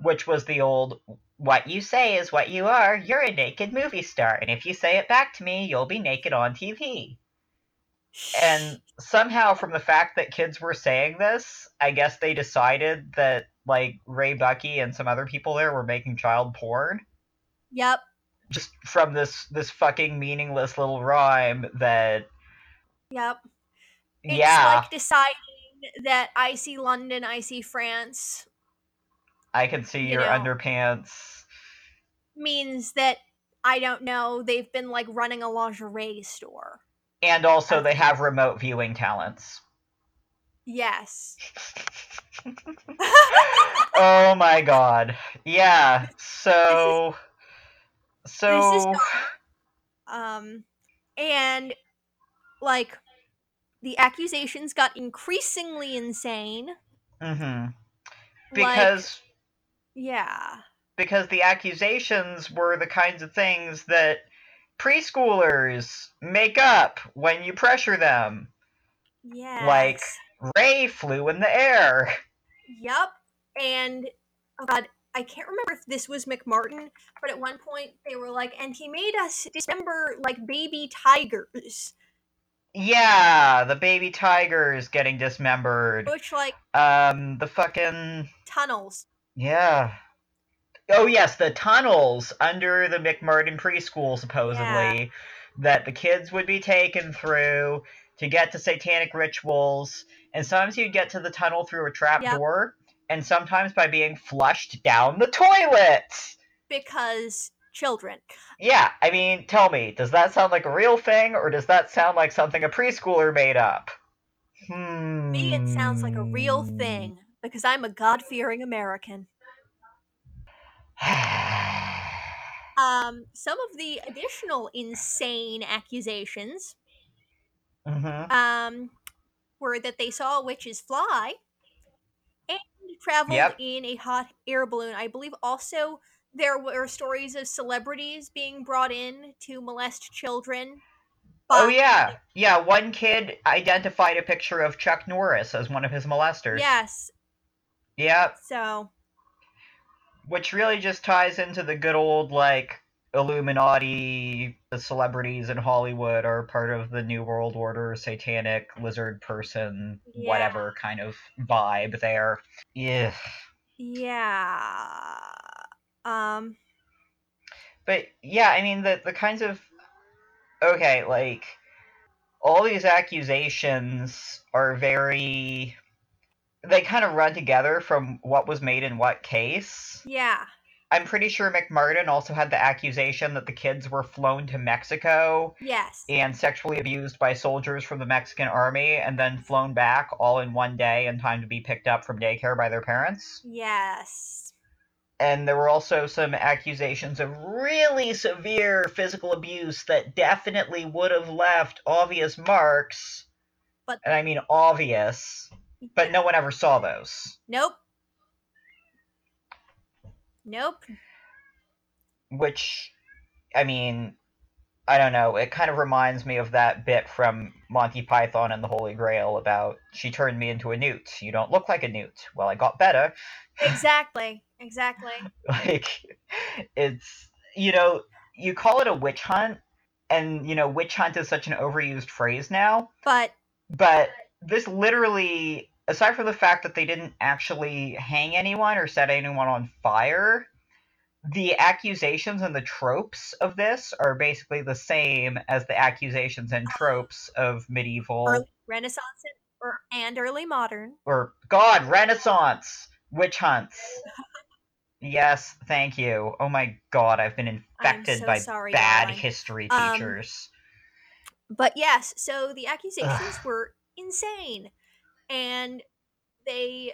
which was the old what you say is what you are. You're a naked movie star, and if you say it back to me, you'll be naked on TV. And somehow from the fact that kids were saying this, I guess they decided that like Ray Buckey and some other people there were making child porn Yep. just from this this fucking meaningless little rhyme that Yep. It's yeah like deciding that I see London, I see France I can see You your know. underpants. means that I don't know, they've been like running a lingerie store. And also, they have remote viewing talents. Yes. oh my god. Yeah. So. So. um and like the accusations got increasingly insane. Like, Because. yeah. because the accusations were the kinds of things that preschoolers make up when you pressure them. Yes. Like- Ray flew in the air. Yep. And oh god, I can't remember if this was McMartin, but at one point they were like, and he made us dismember like baby tigers. Yeah, the baby tigers getting dismembered. Which like Um, the fucking tunnels. yeah. Oh yes, the tunnels under the McMartin preschool supposedly that the kids would be taken through to get to satanic rituals, and sometimes you'd get to the tunnel through a trap Yep. door, and sometimes by being flushed down the toilet. Because children. Yeah, I mean, tell me, does that sound like a real thing, or does that sound like something a preschooler made up? Hmm. Me, it sounds like a real thing. Because I'm a God fearing American. Um, some of the additional insane accusations hmm um, were that they saw witches fly and traveled Yep. in a hot air balloon. I believe also there were stories of celebrities being brought in to molest children. Oh yeah, yeah. One kid identified a picture of Chuck Norris as one of his molesters. Yes. Yep. So Which really just ties into the good old like Illuminati. The celebrities in Hollywood are part of the New World Order, satanic lizard person, Yeah. whatever kind of vibe there. Yeah. yeah. Um. But yeah, I mean the the kinds of okay, like all these accusations are very they kind of run together from what was made in what case. Yeah. I'm pretty sure McMartin also had the accusation that the kids were flown to Mexico Yes. and sexually abused by soldiers from the Mexican army and then flown back all in one day in time to be picked up from daycare by their parents. Yes. and there were also some accusations of really severe physical abuse that definitely would have left obvious marks. But- and I mean obvious, but no one ever saw those. Nope. Nope. Which, I mean, I don't know. It kind of reminds me of that bit from Monty Python and the Holy Grail about she turned me into a newt. You don't look like a newt. Well, I got better. Exactly. Exactly. like it's you know you call it a witch hunt and you know witch hunt is such an overused phrase now But but this literally aside from the fact that they didn't actually hang anyone or set anyone on fire the accusations and the tropes of this are basically the same as the accusations and tropes of medieval early Renaissance and, or, and early modern. or god renaissance! Witch hunts. Yes thank you. Oh my god i've been infected so by sorry, bad history Um, teachers. But yes, so the accusations Ugh. were insane. And they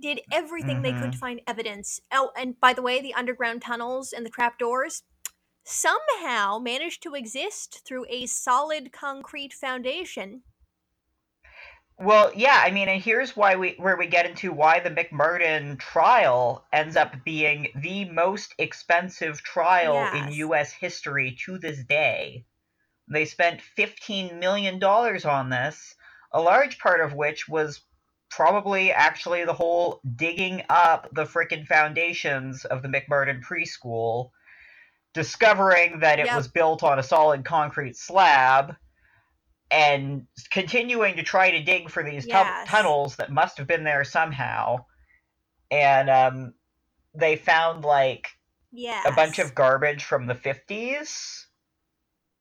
did everything they could mm-hmm. to find evidence. Oh, and by the way, the underground tunnels and the trapdoors somehow managed to exist through a solid concrete foundation. well yeah i mean and here's why we where we get into why the McMartin trial ends up being the most expensive trial in us history to this day they spent 15 million dollars on this a large part of which was probably actually the whole digging up the frickin' foundations of the McMartin preschool, discovering that it Yep. was built on a solid concrete slab, and continuing to try to dig for these tu- tunnels that must have been there somehow. And um, they found like Yes. a bunch of garbage from the 50s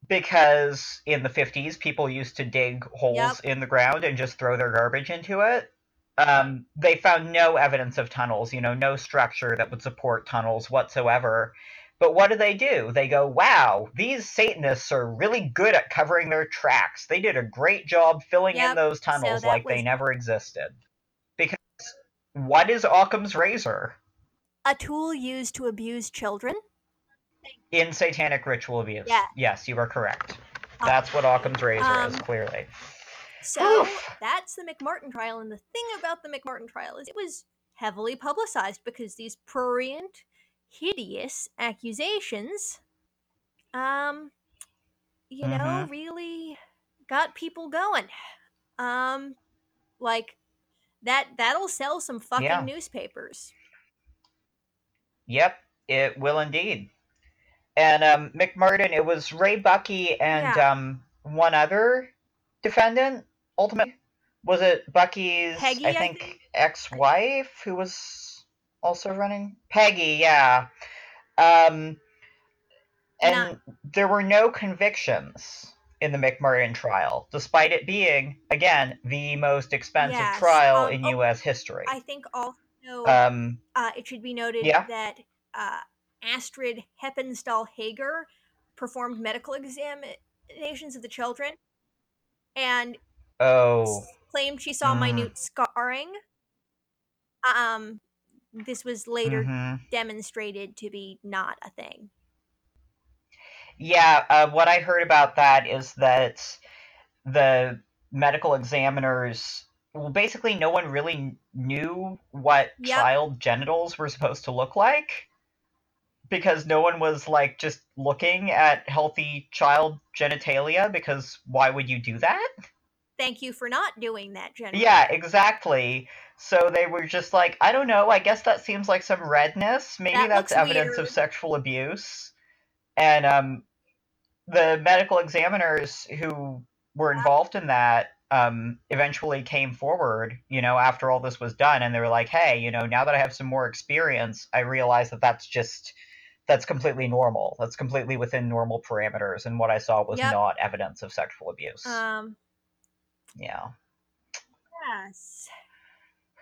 because in the 50s people used to dig holes Yep. in the ground and just throw their garbage into it um, they found no evidence of tunnels you know no structure that would support tunnels whatsoever but what do they do they go wow these satanists are really good at covering their tracks they did a great job filling Yep. in those tunnels that like they never existed because what is occam's razor A tool used to abuse children. In satanic ritual abuse Yeah. yes you are correct Uh, that's what occam's razor is um, clearly So Oof. that's the McMartin trial, and the thing about the McMartin trial is it was heavily publicized because these prurient, hideous accusations, um, you know, Mhm. really got people going. Um, like that that'll sell some fucking Yeah. newspapers. Yep, it will indeed. And um, McMartin, it was Ray Buckey and Yeah. um, one other defendant. Ultimately, was it Buckey's? Peggy, I think, think? ex-wife who was also running. Peggy, yeah. Um, and Not- there were no convictions in the McMartin trial, despite it being again the most expensive Yes, trial um, in oh, U.S. history. I think also um, uh, it should be noted Yeah. that uh, Astrid Heppenstall Heger performed medical examinations of the children and oh. claimed she saw Mm. minute scarring. Um, this was later mhm. demonstrated to be not a thing. Yeah, uh, what I heard about that is that the medical examiners, well, basically, no one really knew what Yep. child genitals were supposed to look like because no one was like just looking at healthy child genitalia because why would you do that? Thank you for not doing that, General. Yeah, exactly. So they were just like, I don't know, I guess that seems like some redness. Maybe That that's evidence of sexual abuse. And um the medical examiners who were involved in that um eventually came forward, you know, after all this was done and they were like, "Hey, you know, now that I have some more experience, I realize that that's just that's completely normal. That's completely within normal parameters and what I saw was Yep. not evidence of sexual abuse." Um. yeah. Yes.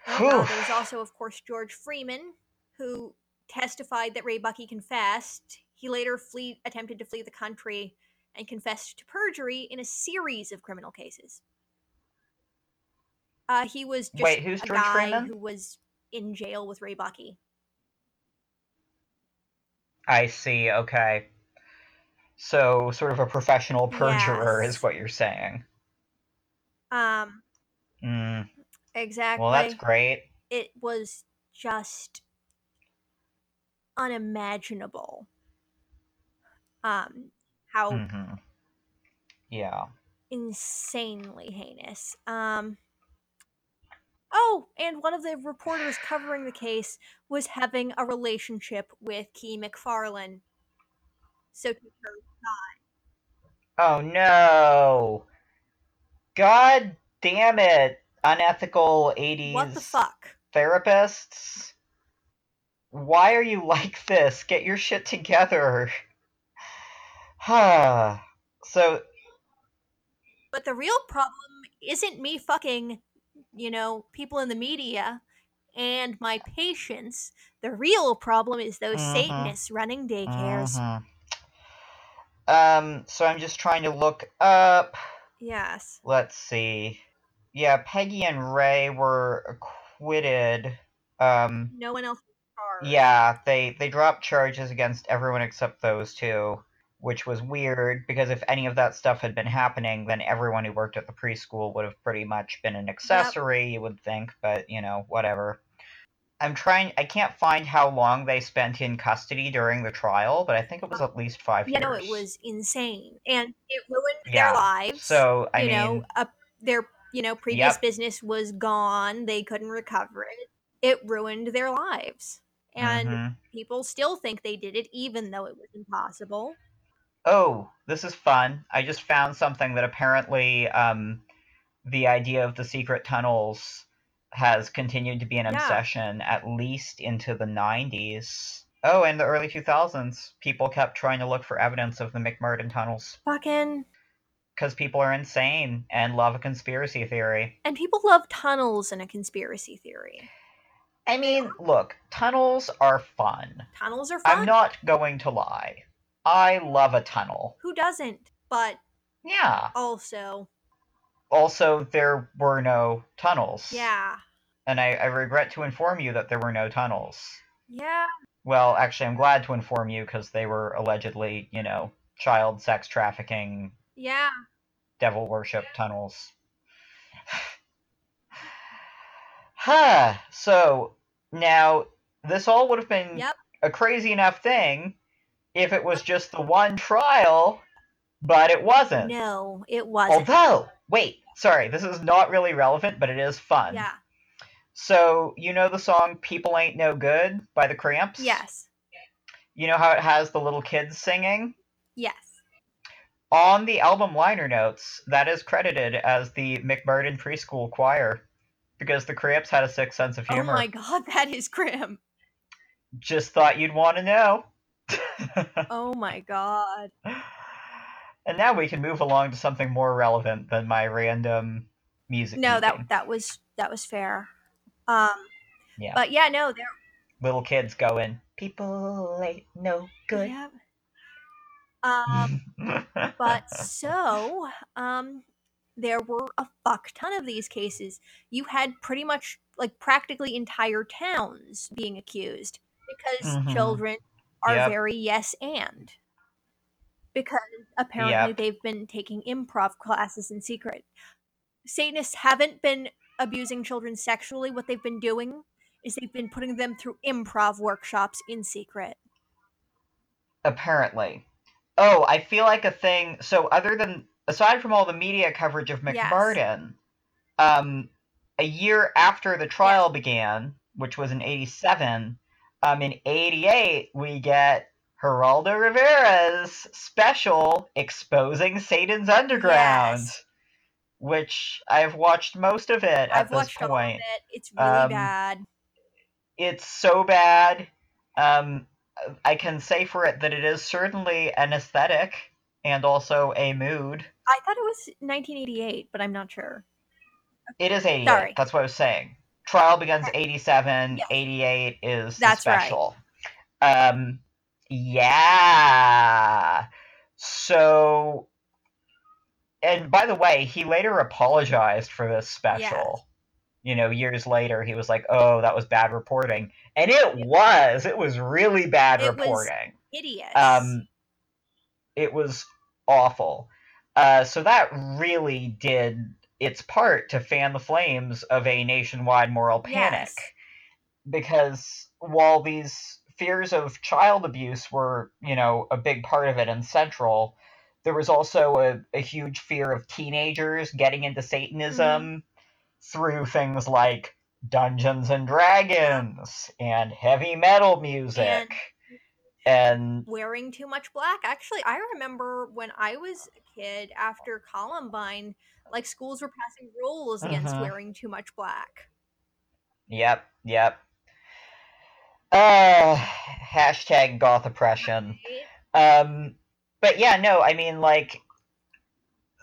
God, there was also, of course, George Freeman, who testified that Ray Buckey confessed. He later flee, attempted to flee the country and confessed to perjury in a series of criminal cases. Uh, he was just Wait, who's a George guy Freeman? who was in jail with Ray Buckey. I see. Okay. So, sort of a professional perjurer Yes. is what you're saying. Um, Mm, exactly. well, that's great. It was just unimaginable. Um, how Mm-hmm. Yeah. insanely heinous. Um Oh, and one of the reporters covering the case was having a relationship with Kee MacFarlane. So to her, Oh no! God damn it! Unethical 80s what the fuck? therapists. Why are you like this? Get your shit together. Huh. so, But the real problem isn't me fucking, you know, people in the media and my patients. The real problem is those Mhm. Satanists running daycares. mhm. Um, so I'm just trying to look up. Yes. let's see. Yeah, Peggy and Ray were acquitted. Um, No one else was charged. yeah, they they dropped charges against everyone except those two, which was weird because if any of that stuff had been happening, then everyone who worked at the preschool would have pretty much been an accessory, you would think, but you know, whatever. I'm trying I can't find how long they spent in custody during the trial, but I think it was at least 5 Yeah, years. no, it was insane, and it ruined Yeah, their lives. So, I you mean, know, uh, their you know previous Yep. business was gone. They couldn't recover it. It ruined their lives, and mhm. people still think they did it, even though it was impossible. Oh, this is fun. I just found something that apparently um, the idea of the secret tunnels has continued to be an Yeah. obsession at least into the 90s. Oh, in the early 2000s, people kept trying to look for evidence of the McMartin tunnels Fucking. because people are insane and love a conspiracy theory. And people love tunnels in a conspiracy theory. I mean, look, tunnels are fun. Tunnels are fun. I'm not going to lie. I love a tunnel. Who doesn't? But Yeah. also, Also, there were no tunnels. yeah. And I, I regret to inform you that there were no tunnels. Yeah. Well, actually, I'm glad to inform you because they were allegedly, you know, child sex trafficking, Yeah. devil worship tunnels. huh. So, now, this all would have been Yep. a crazy enough thing if it was just the one trial, but it wasn't. No, it wasn't. Although, wait, sorry, this is not really relevant, but it is fun. yeah. So, you know the song People Ain't No Good by the Cramps? Yes. You know how it has the little kids singing? Yes. On the album liner notes, that is credited as the McMartin Preschool Choir because the Cramps had a sixth sense of humor. Oh my god, that is grim. Just thought you'd want to know. Oh my god. and now we can move along to something more relevant than my random music. No, that that was that was fair. Um Yeah. but yeah, no, there little kids going, People ain't no good. yeah. Um but so, um there were a fuck ton of these cases. You had pretty much like practically entire towns being accused because Mhm. children are Yep. very yes and because apparently Yep. they've been taking improv classes in secret. Satanists haven't been abusing children sexually. What they've been doing is they've been putting them through improv workshops in secret. Apparently. Oh, I feel like a thing. So, other than aside from all the media coverage of Yes. McMartin, um, a year after the trial began, which was in '87, um, in '88 we get Geraldo Rivera's special exposing Satan's Underground, Yes. which I've watched most of it at I've this watched all of point. it. It's really Um, bad. it's so bad. Um, I can say for it that it is certainly an aesthetic and also a mood. I thought it was 1988, but I'm not sure. It is 88. Sorry. That's what I was saying. Trial begins 87. Yes. 88 is That's the right. special. Um, yeah. So, and by the way, he later apologized for this special. You know, years later, he was like, "Oh, that was bad reporting," and it was. It was really bad It was- reporting. Hideous. Um, it was awful. Uh, so that really did its part to fan the flames of a nationwide moral panic. Yes. Because while these fears of child abuse were, you know, a big part of it and central, there was also a, a huge fear of teenagers getting into Satanism mm-hmm. through things like Dungeons and Dragons and heavy metal music. and wearing too much black. Actually, I remember when I was a kid after Columbine, like schools were passing rules against Mhm. wearing too much black. Yep, yep. Uh, hashtag goth oppression. Um, but yeah, no, I mean, like,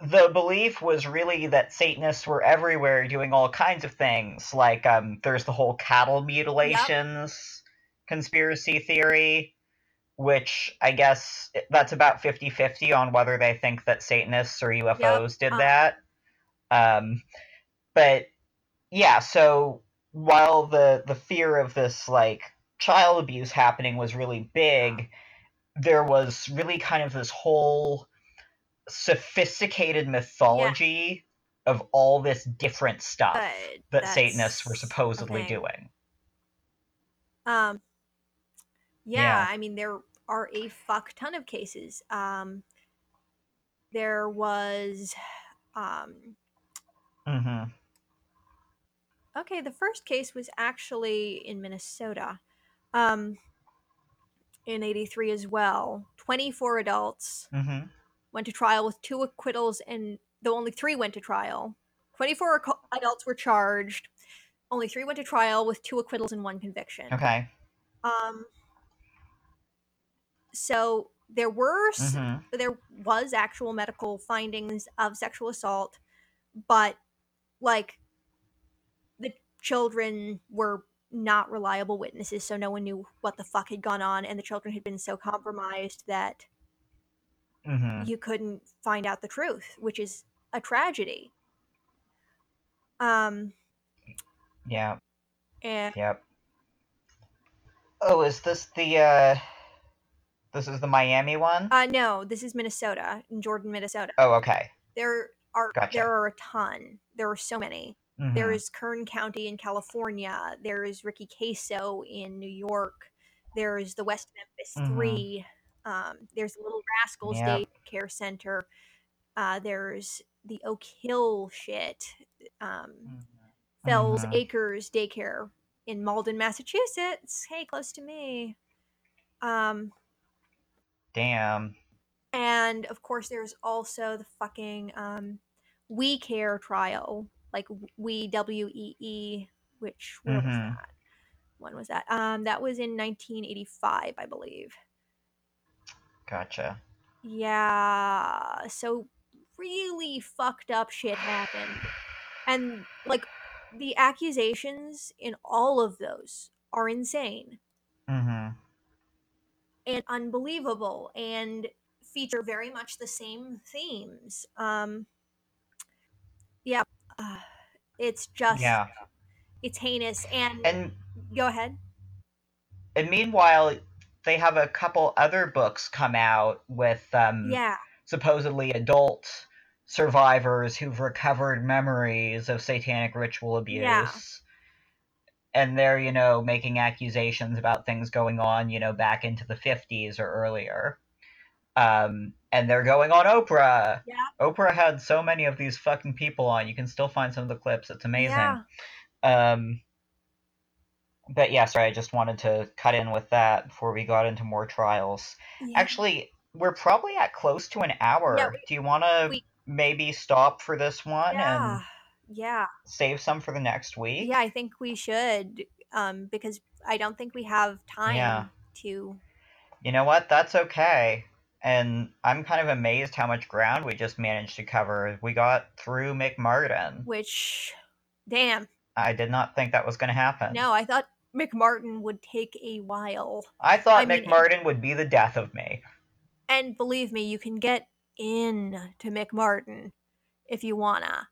the belief was really that Satanists were everywhere doing all kinds of things. Like, um, there's the whole cattle mutilations conspiracy theory, which I guess that's about 50 50 on whether they think that Satanists or UFOs did uh. that. Um, but yeah, so while the the fear of this like child abuse happening was really big, there was really kind of this whole sophisticated mythology of all this different stuff But that Satanists were supposedly okay. doing. Um, yeah, Yeah. I mean there are a fuck ton of cases. Um, there was, um, hmm okay, the first case was actually in Minnesota, um, in '83 as well. Twenty-four adults hmm went to trial with two acquittals, and though only three went to trial, 24 ac- adults were charged. Only three went to trial with two acquittals and one conviction. Okay. Um, so there were Mhm. there was actual medical findings of sexual assault, but like the children were not reliable witnesses, so no one knew what the fuck had gone on, and the children had been so compromised that Mhm. you couldn't find out the truth, which is a tragedy. Um, Yeah. and Yep. Oh, is this the uh this is the Miami one? uh, no, this is Minnesota, in Jordan, Minnesota. oh, okay. There are Gotcha. there are a ton. There are so many. Mhm. There is Kern County in California. There is Ricky Queso in New York. There is the West Memphis Mhm. Three. Um, there's Little Rascals Yep. Daycare Center. Uh, there's the Oak Hill shit. Um, Fells Mhm. Acres Daycare in Malden, Massachusetts. Hey, close to me. Um, Damn. and of course, there's also the fucking um, Wee Care trial, like Wee W E E, which where was Mhm. that? When was that? Um, that was in 1985, I believe. Gotcha. Yeah, so really fucked up shit happened. And like the accusations in all of those are insane Mhm. and unbelievable and feature very much the same themes. Um yeah, uh, it's just Yeah. it's heinous and, And go ahead. and meanwhile, they have a couple other books come out with um Yeah. supposedly adult survivors who've recovered memories of satanic ritual abuse. Yeah. And they're, you know, making accusations about things going on, you know, back into the 50s or earlier. Um, and they're going on Oprah. Yeah. Oprah had so many of these fucking people on. You can still find some of the clips. It's amazing. Yeah. Um, but yeah, sorry, I just wanted to cut in with that before we got into more trials. yeah. Actually, we're probably at close to an hour. Yeah, we- Do you want to we- maybe stop for this one yeah. and Yeah. save some for the next week? Yeah, I think we should um because I don't think we have time Yeah. to You know what? That's okay. And I'm kind of amazed how much ground we just managed to cover. We got through McMartin. which damn. I did not think that was going to happen. No, I thought McMartin would take a while. I thought I mean- McMartin would be the death of me. And believe me, you can get in to McMartin if you wanna.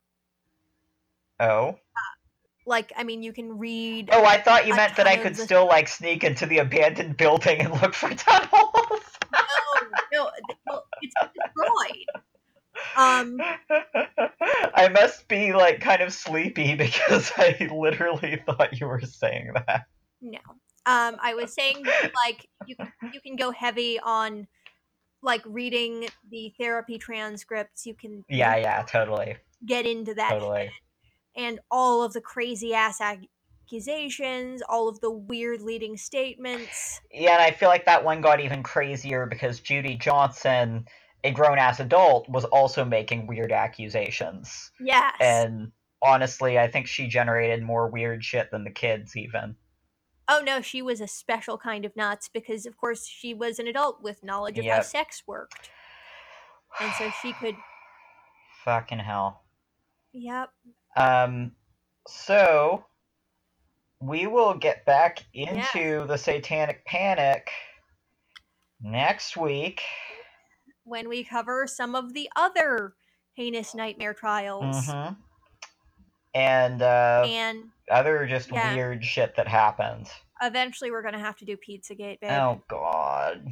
Oh. Like, I mean, you can read. Oh, I thought you meant that I could still like sneak into the abandoned building and look for tunnels. No, no, th- well, it's destroyed. Um, I must be like kind of sleepy because I literally thought you were saying that. no. Um, I was saying like you you can go heavy on like reading the therapy transcripts. You can Yeah, yeah, totally, get into that totally. and all of the crazy ass accusations, all of the weird leading statements. Yeah, and I feel like that one got even crazier because Judy Johnson, a grown ass adult, was also making weird accusations. Yes. And honestly, I think she generated more weird shit than the kids even. oh no, she was a special kind of nuts because of course she was an adult with knowledge of how sex worked. And so she could Fucking hell. Yep. Um, so we will get back into the Satanic Panic next week. When we cover some of the other heinous nightmare trials. hmm And uh, And other just yeah. weird shit that happens. eventually we're gonna have to do Pizzagate, babe. Oh God.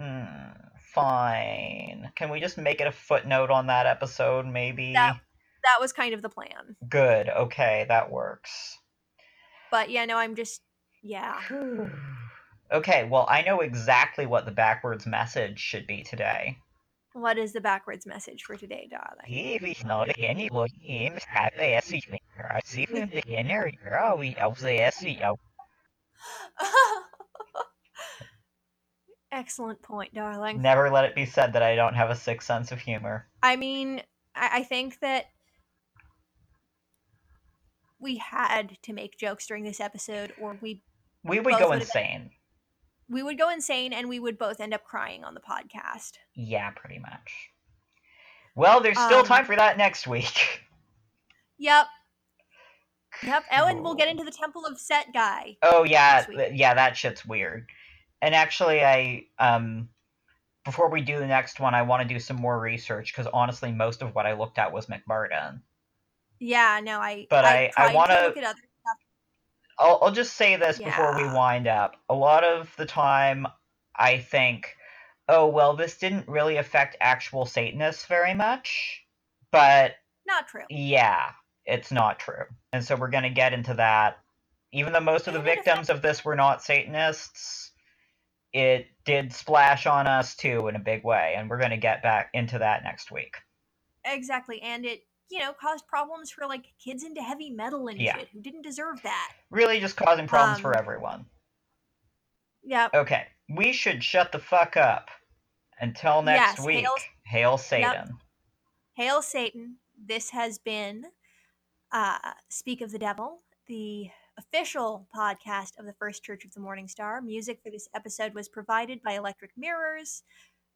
Mm, fine. Can we just make it a footnote on that episode, maybe? That- That was kind of the plan. Good. Okay, that works. But yeah, no, I'm just yeah. okay, well, I know exactly what the backwards message should be today. What is the backwards message for today, darling? If it's not any look him at the SEO, I see him in there, you're we know the oh, SEO. Excellent point, darling. Never let it be said that I don't have a sick sense of humor. I mean, I, I think that we had to make jokes during this episode, or we We would Both go insane. We would go insane and we would both end up crying on the podcast. Yeah, pretty much. Well, there's still Um, time for that next week. Yep. Yep. Oh, and we'll get into the Temple of Set guy. Oh yeah, next week. th- yeah, that shit's weird. And actually, I um, before we do the next one, I want to do some more research because honestly, most of what I looked at was McMartin. Yeah, no, I. But I- I tried to wanna- look at other. I'll, I'll just say this before we wind up. A lot of the time, I think, oh well, this didn't really affect actual Satanists very much, but Not true. yeah, it's not true. And so we're going to get into that. Even though most of the victims of this were not Satanists, it did splash on us too in a big way. And we're going to get back into that next week. Exactly, and it you know caused problems for like kids into heavy metal and Yeah. shit who didn't deserve that. Really just causing problems for Um, everyone. Yeah. Okay, we should shut the fuck up. Until next Yes, week, hail- hail Satan. Hail Satan. This has been uh, Speak of the Devil, the official podcast of the First Church of the Morning Star. Music for this episode was provided by Electric Mirrors.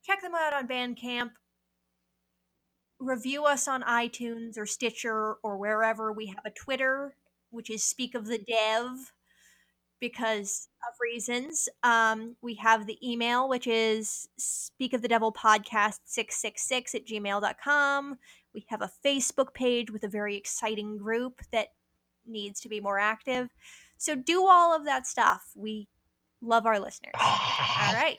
Check them out on Bandcamp. Review us on iTunes or Stitcher or wherever. We have a Twitter, which is Speak of the Dev, because of reasons. Um, we have the email, which is speak of the devil podcast 666 at gmail.com. We have a Facebook page with a very exciting group that needs to be more active. So do all of that stuff. We love our listeners. All right.